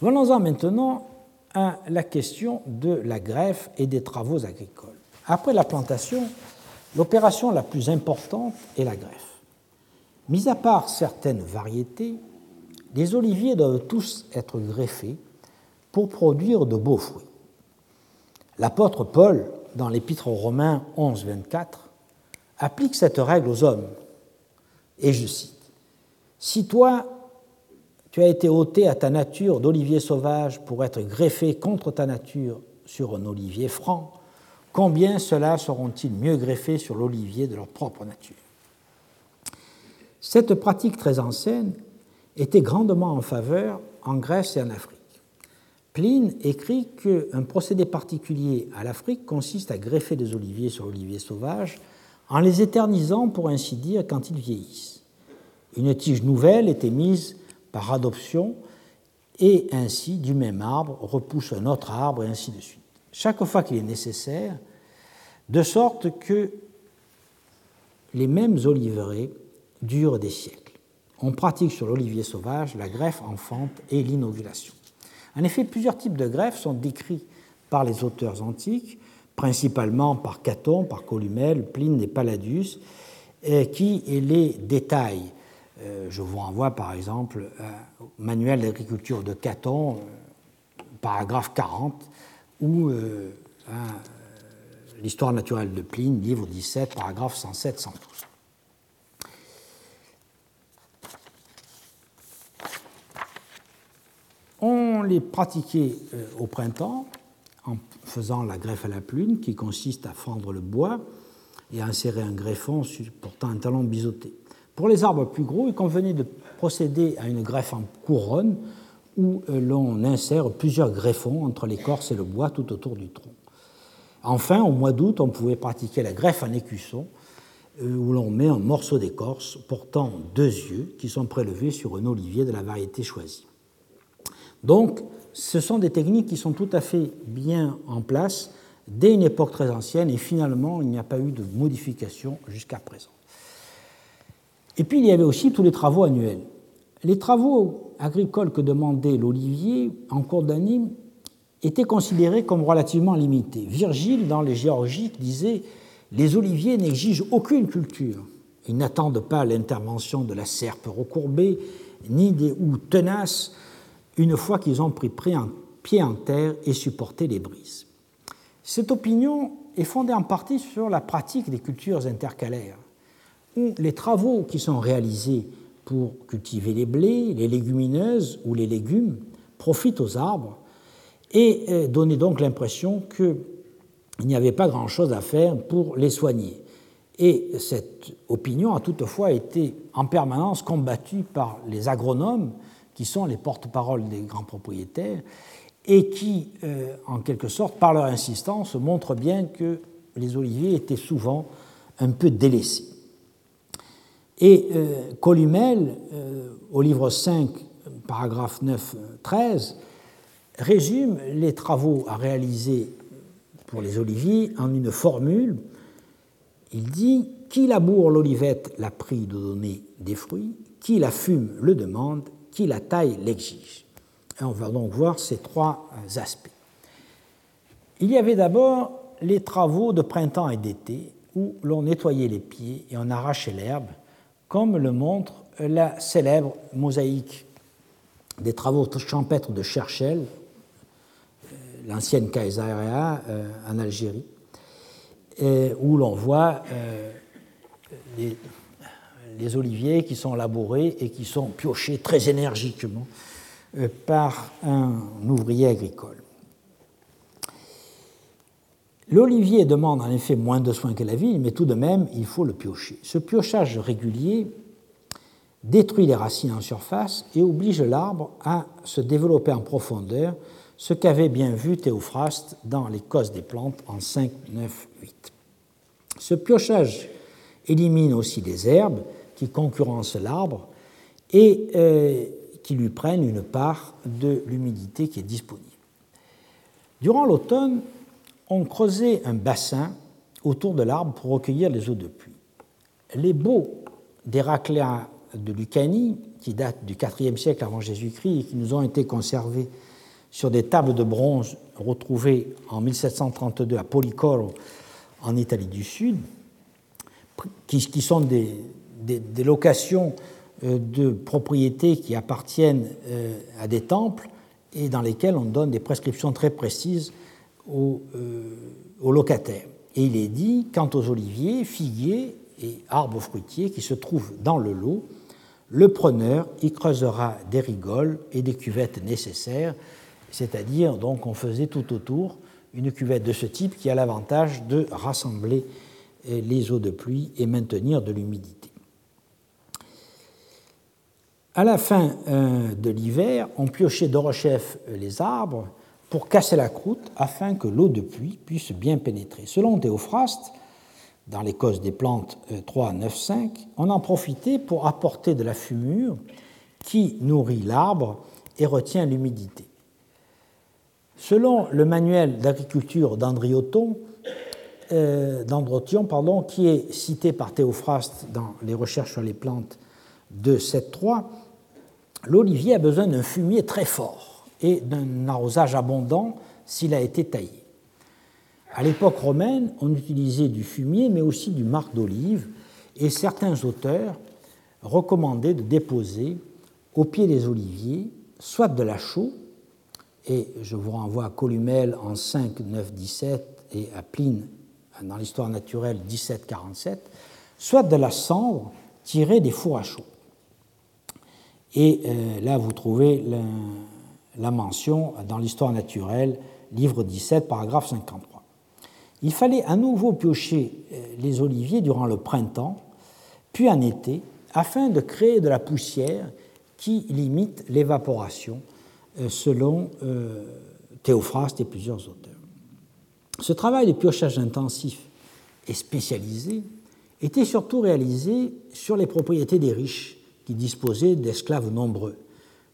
Venons-en maintenant à la question de la greffe et des travaux agricoles. Après la plantation, l'opération la plus importante est la greffe. Mis à part certaines variétés, les oliviers doivent tous être greffés pour produire de beaux fruits. L'apôtre Paul dans l'Épître aux Romains 11, 24, applique cette règle aux hommes. Et je cite Si toi, tu as été ôté à ta nature d'olivier sauvage pour être greffé contre ta nature sur un olivier franc, combien ceux-là seront-ils mieux greffés sur l'olivier de leur propre nature? Cette pratique très ancienne était grandement en faveur en Grèce et en Afrique. Pline écrit qu'un procédé particulier à l'Afrique consiste à greffer des oliviers sur l'olivier sauvage en les éternisant, pour ainsi dire, quand ils vieillissent. Une tige nouvelle était mise par adoption et ainsi, du même arbre, repousse un autre arbre et ainsi de suite. Chaque fois qu'il est nécessaire, de sorte que les mêmes oliveraies durent des siècles. On pratique sur l'olivier sauvage la greffe en fente et l'inovulation. En effet, plusieurs types de greffes sont décrits par les auteurs antiques, principalement par Caton, par Columel, Pline et Palladius, qui les détaillent. Euh, je vous renvoie par exemple au manuel d'agriculture de Caton, euh, paragraphe 40, ou euh, l'histoire naturelle de Pline, livre 17, paragraphe 107-112. On les pratiquait au printemps en faisant la greffe à la plume, qui consiste à fendre le bois et à insérer un greffon portant un talon biseauté. Pour les arbres plus gros, il convenait de procéder à une greffe en couronne où euh, l'on insère plusieurs greffons entre l'écorce et le bois tout autour du tronc. Enfin, au mois d'août, on pouvait pratiquer la greffe en écusson, euh, où l'on met un morceau d'écorce portant deux yeux qui sont prélevés sur un olivier de la variété choisie. Donc, ce sont des techniques qui sont tout à fait bien en place dès une époque très ancienne et finalement il n'y a pas eu de modification jusqu'à présent. Et puis il y avait aussi tous les travaux annuels. Les travaux agricoles que demandait l'olivier en cours d'année étaient considérés comme relativement limités. Virgile, dans les Géorgiques, disait Les oliviers n'exigent aucune culture. Ils n'attendent pas l'intervention de la serpe recourbée, ni des houes tenaces une fois qu'ils ont pris pied en terre et supporté les brises. Cette opinion est fondée en partie sur la pratique des cultures intercalaires, où les travaux qui sont réalisés pour cultiver les blés, les légumineuses ou les légumes profitent aux arbres et euh, donnaient donc l'impression qu'il n'y avait pas grand-chose à faire pour les soigner. Et cette opinion a toutefois été en permanence combattue par les agronomes qui sont les porte-paroles des grands propriétaires, et qui, euh, en quelque sorte, par leur insistance, montrent bien que les oliviers étaient souvent un peu délaissés. Et euh, Columel, euh, au livre 5, paragraphe 9-13, résume les travaux à réaliser pour les oliviers en une formule. Il dit Qui laboure l'olivette l'a pris de donner des fruits, qui la fume le demande, qui la taille l'exige. on va donc voir ces trois euh, aspects. Il y avait d'abord les travaux de printemps et d'été où l'on nettoyait les pieds et on arrachait l'herbe, comme le montre la célèbre mosaïque des travaux champêtres de Cherchel, euh, l'ancienne Caesarea euh, en Algérie, où l'on voit les oliviers qui sont labourés et qui sont piochés très énergiquement euh, par un ouvrier agricole. L'olivier demande en effet moins de soins que la vigne, mais tout de même, il faut le piocher. Ce piochage régulier détruit les racines en surface et oblige l'arbre à se développer en profondeur, ce qu'avait bien vu Théophraste dans les causes des plantes en 5, 9, 8. Ce piochage élimine aussi les herbes qui concurrencent l'arbre et euh, qui lui prennent une part de l'humidité qui est disponible. Durant l'automne, on creusait un bassin autour de l'arbre pour recueillir les eaux de pluie. Les baux d'Héracléa de Lucanie, qui datent du IVe siècle avant Jésus-Christ et qui nous ont été conservés sur des tables de bronze retrouvées en 1732 à Policoro, en Italie du Sud, qui sont des, des, locations euh, de propriétés qui appartiennent euh, à des temples et dans lesquelles on donne des prescriptions très précises aux, euh, locataires. Et il est dit, quant aux oliviers, figuiers et arbres fruitiers qui se trouvent dans le lot, le preneur y creusera des rigoles et des cuvettes nécessaires, c'est-à-dire donc on faisait tout autour une cuvette de ce type qui a l'avantage de rassembler les eaux de pluie et maintenir de l'humidité. À la fin euh, de l'hiver, on piochait d'orechef les arbres pour casser la croûte afin que l'eau de pluie puisse bien pénétrer. Selon Théophraste, dans les causes des plantes 3, 9, 5, on en profitait pour apporter de la fumure qui nourrit l'arbre et retient l'humidité. Selon le manuel d'agriculture d'Andrioton, euh, qui est cité par Théophraste dans les recherches sur les plantes de 7.3, l'olivier a besoin d'un fumier très fort et d'un arrosage abondant s'il a été taillé. À l'époque romaine, on utilisait du fumier, mais aussi du marc d'olive, et certains auteurs recommandaient de déposer au pied des oliviers soit de la chaux, et je vous renvoie à Columel en 5, 9, 17 et à Pline dans l'histoire naturelle 17, 47, soit de la cendre tirée des fours à chaud. Et euh, là, vous trouvez la, mention dans l'histoire naturelle, livre 17, paragraphe 53. Il fallait à nouveau piocher euh, les oliviers durant le printemps, puis en été, afin de créer de la poussière qui limite l'évaporation, euh, selon Théophraste et plusieurs auteurs. Ce travail de piochage intensif et spécialisé était surtout réalisé sur les propriétés des riches qui disposaient d'esclaves nombreux.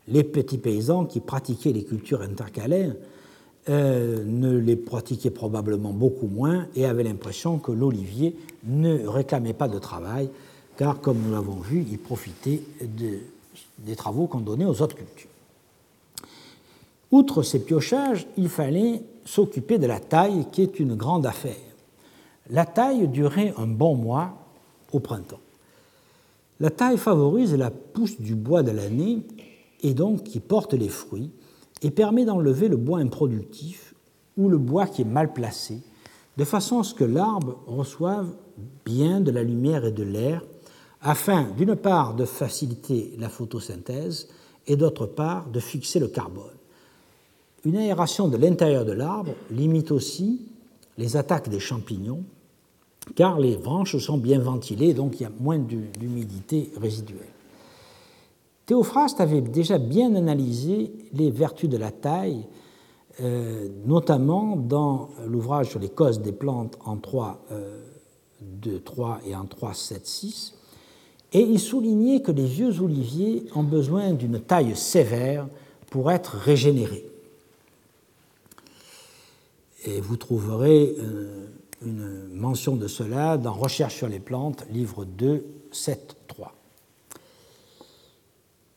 Les petits paysans qui pratiquaient les cultures intercalaires euh, ne les pratiquaient probablement beaucoup moins et avaient l'impression que l'olivier ne réclamait pas de travail, car, comme nous l'avons vu, il profitait des travaux qu'on donnait aux autres cultures. Outre ces piochages, il fallait s'occuper de la taille, qui est une grande affaire. La taille durait un bon mois au printemps. La taille favorise la pousse du bois de l'année et donc qui porte les fruits et permet d'enlever le bois improductif ou le bois qui est mal placé, de façon à ce que l'arbre reçoive bien de la lumière et de l'air, afin d'une part de faciliter la photosynthèse et d'autre part de fixer le carbone. Une aération de l'intérieur de l'arbre limite aussi les attaques des champignons car les branches sont bien ventilées, donc il y a moins d'humidité résiduelle. Théophraste avait déjà bien analysé les vertus de la taille, euh, notamment dans l'ouvrage sur les causes des plantes en 3, 2, 3 et en 3, 7, 6, et il soulignait que les vieux oliviers ont besoin d'une taille sévère pour être régénérés. Et vous trouverez euh, une mention de cela dans Recherche sur les plantes, livre 2, 7, 3.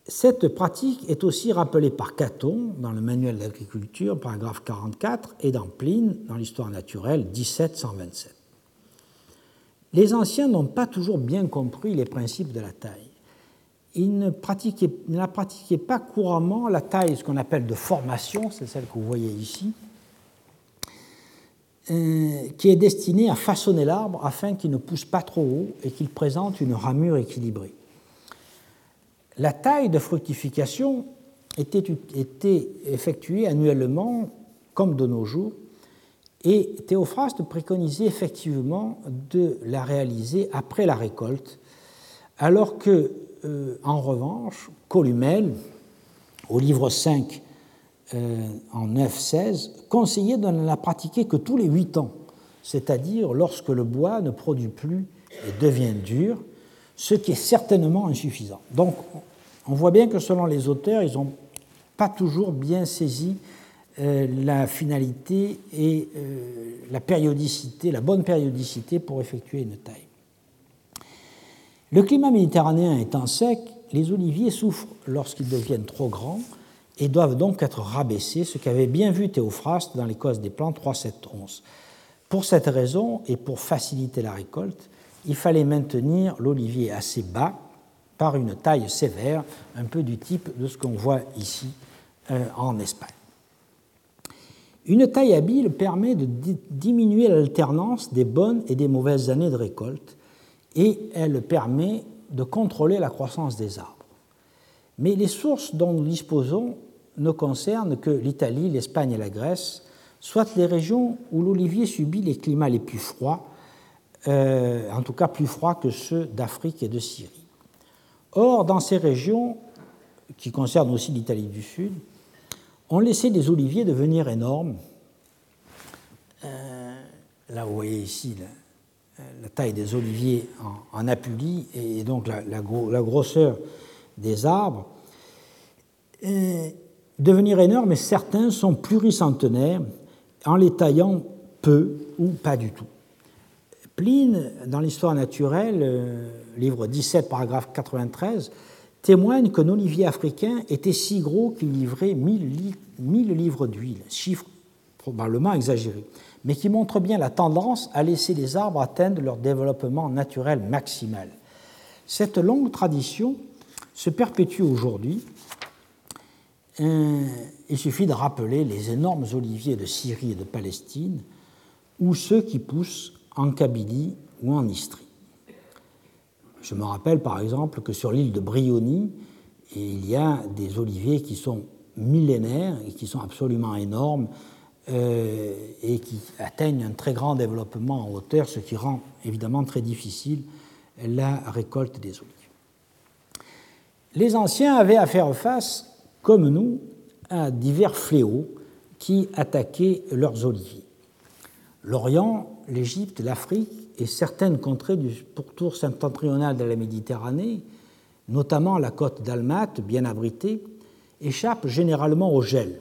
Cette pratique est aussi rappelée par Caton dans le Manuel d'agriculture, paragraphe 44, et dans Pline, dans l'Histoire naturelle, 1727. Les anciens n'ont pas toujours bien compris les principes de la taille. Ils ne, ne pratiquaient pas couramment la taille, ce qu'on appelle de formation, c'est celle que vous voyez ici, euh, qui est destiné à façonner l'arbre afin qu'il ne pousse pas trop haut et qu'il présente une ramure équilibrée. La taille de fructification était, effectuée annuellement comme de nos jours et Théophraste préconisait effectivement de la réaliser après la récolte, alors que, euh, en revanche, Columel, au livre 5 euh, en 9-16, conseillait de ne la pratiquer que tous les huit ans, c'est-à-dire lorsque le bois ne produit plus et devient dur, ce qui est certainement insuffisant. Donc on voit bien que selon les auteurs, ils n'ont pas toujours bien saisi euh, la finalité et euh, la périodicité, la bonne périodicité pour effectuer une taille. Le climat méditerranéen étant sec, les oliviers souffrent lorsqu'ils deviennent trop grands et doivent donc être rabaissés, ce qu'avait bien vu Théophraste dans les causes des plantes 3, 7, 11. Pour cette raison, et pour faciliter la récolte, il fallait maintenir l'olivier assez bas par une taille sévère, un peu du type de ce qu'on voit ici euh, en Espagne. Une taille habile permet de diminuer l'alternance des bonnes et des mauvaises années de récolte et elle permet de contrôler la croissance des arbres. Mais les sources dont nous disposons ne concernent que l'Italie, l'Espagne et la Grèce, soit les régions où l'olivier subit les climats les plus froids, euh, en tout cas plus froids que ceux d'Afrique et de Syrie. Or, dans ces régions, qui concernent aussi l'Italie du Sud, on laissait des oliviers devenir énormes. Euh, là, vous voyez ici la, taille des oliviers en, Apulie et donc la, grosseur des arbres, devenir énormes, mais certains sont pluricentenaires en les taillant peu ou pas du tout. Pline, dans l'histoire naturelle, euh, livre 17, paragraphe 93, témoigne qu'un olivier africain était si gros qu'il livrait 1000, livres d'huile, chiffre probablement exagéré, mais qui montre bien la tendance à laisser les arbres atteindre leur développement naturel maximal. Cette longue tradition se perpétue aujourd'hui. Euh, il suffit de rappeler les énormes oliviers de Syrie et de Palestine, ou ceux qui poussent en Kabylie ou en Istrie. Je me rappelle par exemple que sur l'île de Brioni, il y a des oliviers qui sont millénaires et qui sont absolument énormes euh, et qui atteignent un très grand développement en hauteur, ce qui rend évidemment très difficile la récolte des olives. Les anciens avaient à faire face, comme nous, à divers fléaux qui attaquaient leurs oliviers. L'Orient, l'Égypte, l'Afrique et certaines contrées du pourtour septentrional de la Méditerranée, notamment la côte d'Almat, bien abritée, échappent généralement au gel.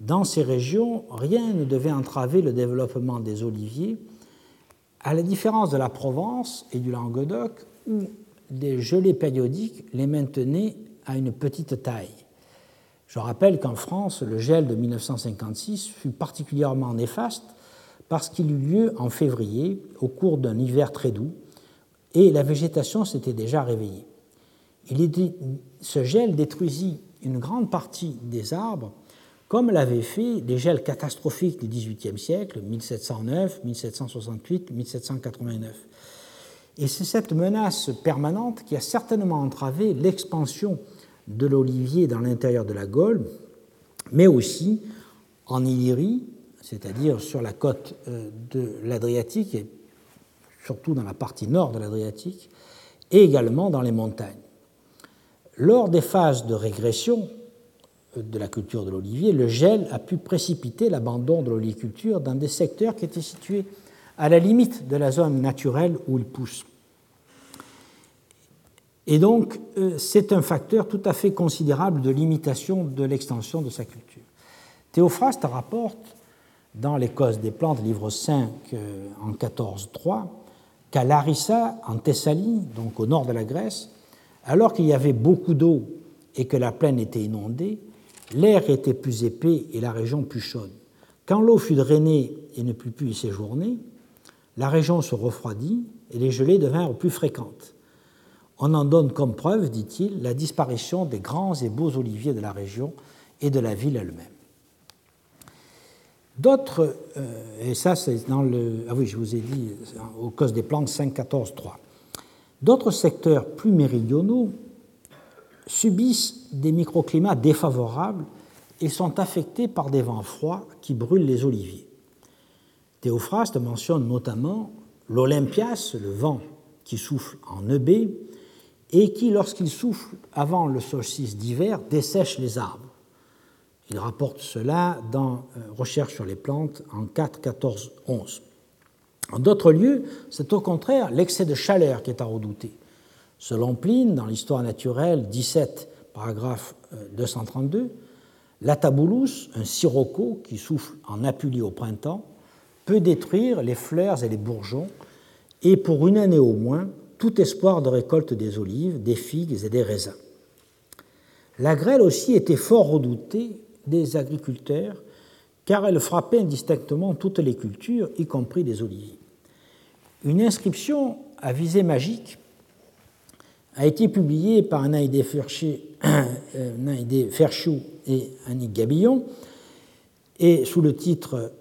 Dans ces régions, rien ne devait entraver le développement des oliviers, à la différence de la Provence et du Languedoc, où des gelées périodiques les maintenaient à une petite taille. Je rappelle qu'en France, le gel de 1956 fut particulièrement néfaste parce qu'il eut lieu en février, au cours d'un hiver très doux, et la végétation s'était déjà réveillée. Il ce gel détruisit une grande partie des arbres, comme l'avaient fait les gels catastrophiques du XVIIIe siècle, 1709, 1768, 1789. Et c'est cette menace permanente qui a certainement entravé l'expansion de l'olivier dans l'intérieur de la Gaule, mais aussi en Illyrie, c'est-à-dire sur la côte euh, de l'Adriatique, et surtout dans la partie nord de l'Adriatique, et également dans les montagnes. Lors des phases de régression euh, de la culture de l'olivier, le gel a pu précipiter l'abandon de l'oliviculture dans des secteurs qui étaient situés à la limite de la zone naturelle où il pousse. Et donc, euh, c'est un facteur tout à fait considérable de limitation de l'extension de sa culture. Théophraste rapporte dans les des plantes, livre 5 euh, en 14.3, qu'à Larissa, en Thessalie, donc au nord de la Grèce, alors qu'il y avait beaucoup d'eau et que la plaine était inondée, l'air était plus épais et la région plus chaude. Quand l'eau fut drainée et ne put plus y séjourner, la région se refroidit et les gelées devinrent plus fréquentes. On en donne comme preuve, dit-il, la disparition des grands et beaux oliviers de la région et de la ville elle-même. D'autres, euh, et ça c'est dans le. Ah cause des plantes 5, 14, 3. D'autres secteurs plus méridionaux subissent des microclimats défavorables et sont affectés par des vents froids qui brûlent les oliviers. Théophraste mentionne notamment l'Olympias, le vent qui souffle en Eubée, et qui, lorsqu'il souffle avant le solstice d'hiver, dessèche les arbres. Il rapporte cela dans euh, Recherche sur les plantes en 4, 14, 11. En d'autres lieux, c'est au contraire l'excès de chaleur qui est à redouter. Selon Pline, dans l'Histoire naturelle 17, paragraphe 232, euh, l'atabulus, un sirocco qui souffle en Apulie au printemps, peut détruire les fleurs et les bourgeons, et pour une année au moins, tout espoir de récolte des olives, des figues et des raisins. La grêle aussi était fort redoutée des agriculteurs, car elle frappait indistinctement toutes les cultures, y compris les oliviers. Une inscription à visée magique a été publiée par Naïdé Ferchou et Annick Gabillon, et sous le titre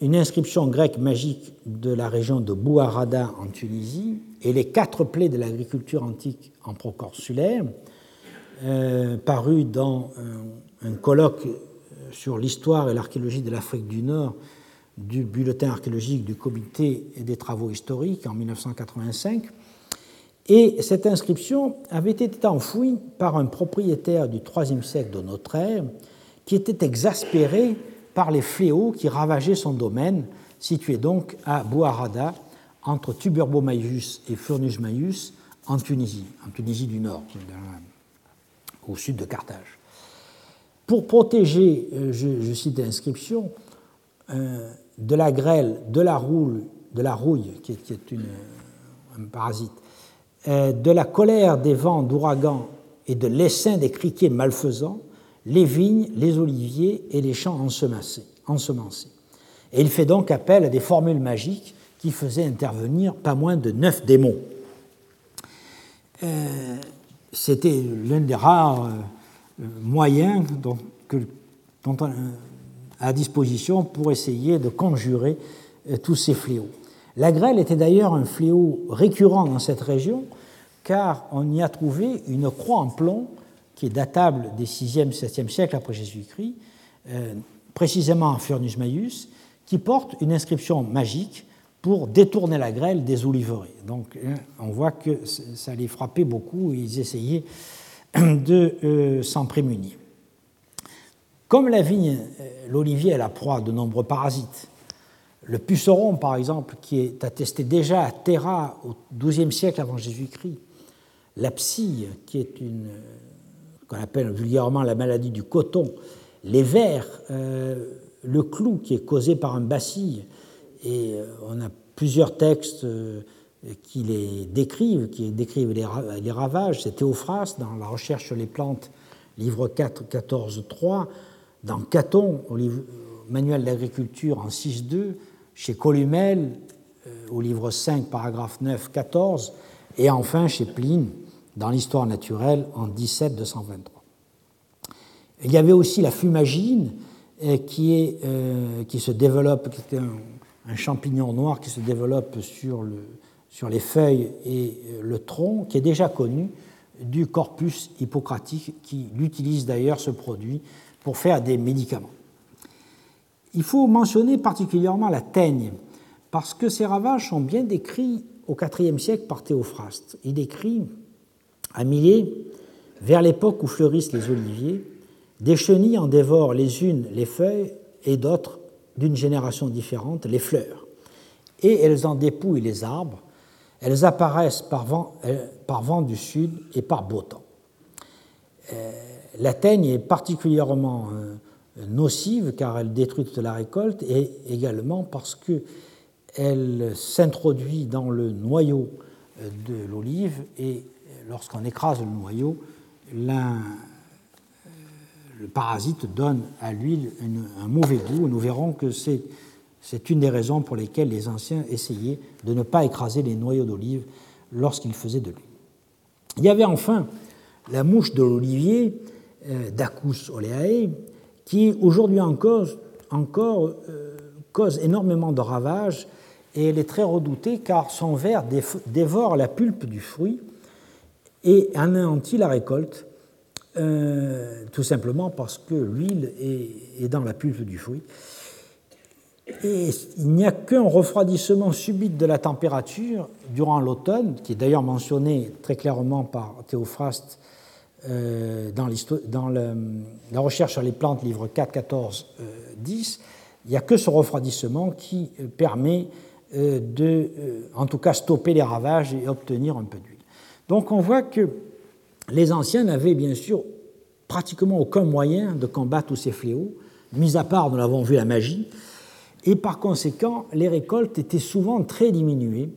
Une inscription grecque magique de la région de Bouarada en Tunisie et les quatre plaies de l'agriculture antique en procorsulaire, euh, paru dans un colloque sur l'histoire et l'archéologie de l'Afrique du Nord du bulletin archéologique du Comité des travaux historiques en 1985. Et cette inscription avait été enfouie par un propriétaire du IIIe siècle de notre ère qui était exaspéré par les fléaux qui ravageaient son domaine, situé donc à Bouarada, entre Tuburbo Maius et Furnus Maius, en Tunisie, en Tunisie du Nord, au sud de Carthage. Pour protéger, euh, je, cite l'inscription, euh, de la grêle, de la roule, de la rouille, qui est, une, un parasite, euh, de la colère des vents d'ouragan et de l'essaim des criquets malfaisants, les vignes, les oliviers et les champs ensemencés. Et il fait donc appel à des formules magiques qui faisaient intervenir pas moins de neuf démons. Euh, c'était l'un des rares euh, moyens dont, on a à disposition pour essayer de conjurer euh, tous ces fléaux. La grêle était d'ailleurs un fléau récurrent dans cette région, car on y a trouvé une croix en plomb qui est datable des 6e, 7e siècles après Jésus-Christ, précisément en Furnus Maius, qui porte une inscription magique pour détourner la grêle des oliveraies. Donc hein, on voit que ça les frappait beaucoup et ils essayaient de euh, s'en prémunir. Comme la vigne, euh, l'olivier est la proie de nombreux parasites. Le puceron, par exemple, qui est attesté déjà à Terra au XIIe siècle avant Jésus-Christ, la psy, qui est une qu'on appelle vulgairement la maladie du coton, les vers, euh, le clou qui est causé par un bacille, et euh, on a plusieurs textes euh, qui les décrivent, qui décrivent les ravages. C'est Théophraste dans La recherche sur les plantes, livre 4, 14, 3, dans Caton, au livre, manuel d'agriculture en 6.2, chez Columel, euh, au livre 5, paragraphe 9, 14, et enfin chez Pline, dans l'histoire naturelle, en 17, 223. Il y avait aussi la fumagine, qui, est, qui se développe, qui était un, un champignon noir qui se développe sur, le, sur les feuilles et le tronc, qui est déjà connu du corpus hippocratique, qui utilise d'ailleurs ce produit pour faire des médicaments. Il faut mentionner particulièrement la teigne, parce que ces ravages sont bien décrits au IVe siècle par Théophraste. Il décrit à Millet, vers l'époque où fleurissent les oliviers, des chenilles en dévorent les unes les feuilles et d'autres d'une génération différente les fleurs, et elles en dépouillent les arbres, elles apparaissent par vent, euh, par vent du sud et par beau temps. Euh, la teigne est particulièrement euh, nocive car elle détruit toute la récolte et également parce qu'elle s'introduit dans le noyau de l'olive et lorsqu'on écrase le noyau, le parasite donne à l'huile un mauvais goût. Nous verrons que c'est, une des raisons pour lesquelles les anciens essayaient de ne pas écraser les noyaux d'olive lorsqu'ils faisaient de l'huile. Il y avait enfin la mouche de l'olivier, euh, Dacus oleae, qui aujourd'hui encore, encore euh, cause énormément de ravages et elle est très redoutée car son ver dévore la pulpe du fruit et anéantit la récolte euh, tout simplement parce que l'huile est, dans la pulpe du fruit. Et il n'y a qu'un refroidissement subit de la température durant l'automne, qui est d'ailleurs mentionné très clairement par Théophraste euh, dans, la recherche sur les plantes, livre 4, 14, 10. Il n'y a que ce refroidissement qui permet euh, de, en tout cas, stopper les ravages et obtenir un peu d'huile. Donc on voit que les anciens n'avaient bien sûr pratiquement aucun moyen de combattre tous ces fléaux, mis à part, nous l'avons vu, la magie, et par conséquent, les récoltes étaient souvent très diminuées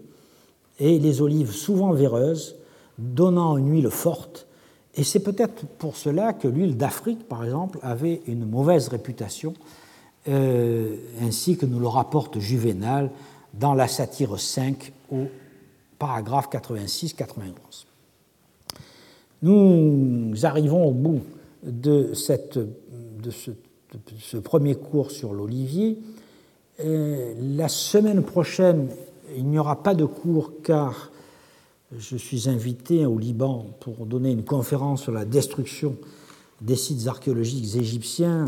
et les olives souvent véreuses, donnant une huile forte. Et c'est peut-être pour cela que l'huile d'Afrique, par exemple, avait une mauvaise réputation, euh, ainsi que nous le rapporte Juvénal dans la satire 5 au paragraphe 86-91. Nous arrivons au bout de, ce, premier cours sur l'olivier. La semaine prochaine, il n'y aura pas de cours car je suis invité au Liban pour donner une conférence sur la destruction des sites archéologiques égyptiens.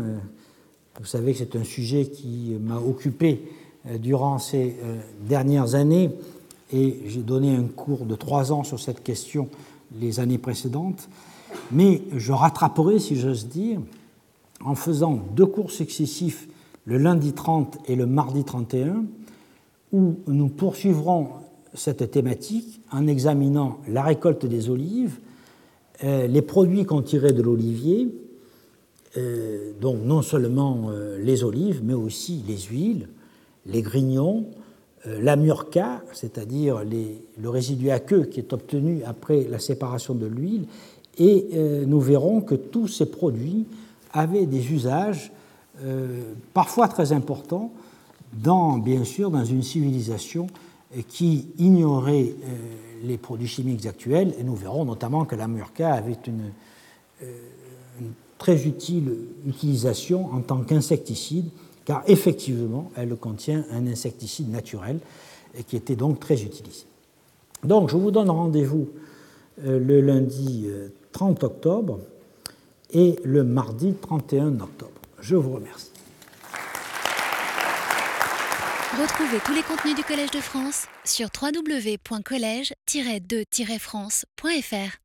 Vous savez que c'est un sujet qui m'a occupé euh, durant ces euh, dernières années et j'ai donné un cours de trois ans sur cette question les années précédentes, mais je rattraperai, si j'ose dire, en faisant deux cours successifs le lundi 30 et le mardi 31, où nous poursuivrons cette thématique en examinant la récolte des olives, euh, les produits qu'on tirait de l'olivier, euh, donc non seulement euh, les olives, mais aussi les huiles, les grignons, la murca, c'est-à-dire le résidu aqueux qui est obtenu après la séparation de l'huile, et nous verrons que tous ces produits avaient des usages parfois très importants dans, bien sûr, dans une civilisation qui ignorait les produits chimiques actuels, et nous verrons notamment que la murca avait une, une très utile utilisation en tant qu'insecticide, car effectivement, elle contient un insecticide naturel et qui était donc très utilisé. Donc, je vous donne rendez-vous euh, le lundi 30 euh, octobre et le mardi 31 octobre. Je vous remercie. Retrouvez tous les contenus du Collège de France sur www.colège-2-france.fr.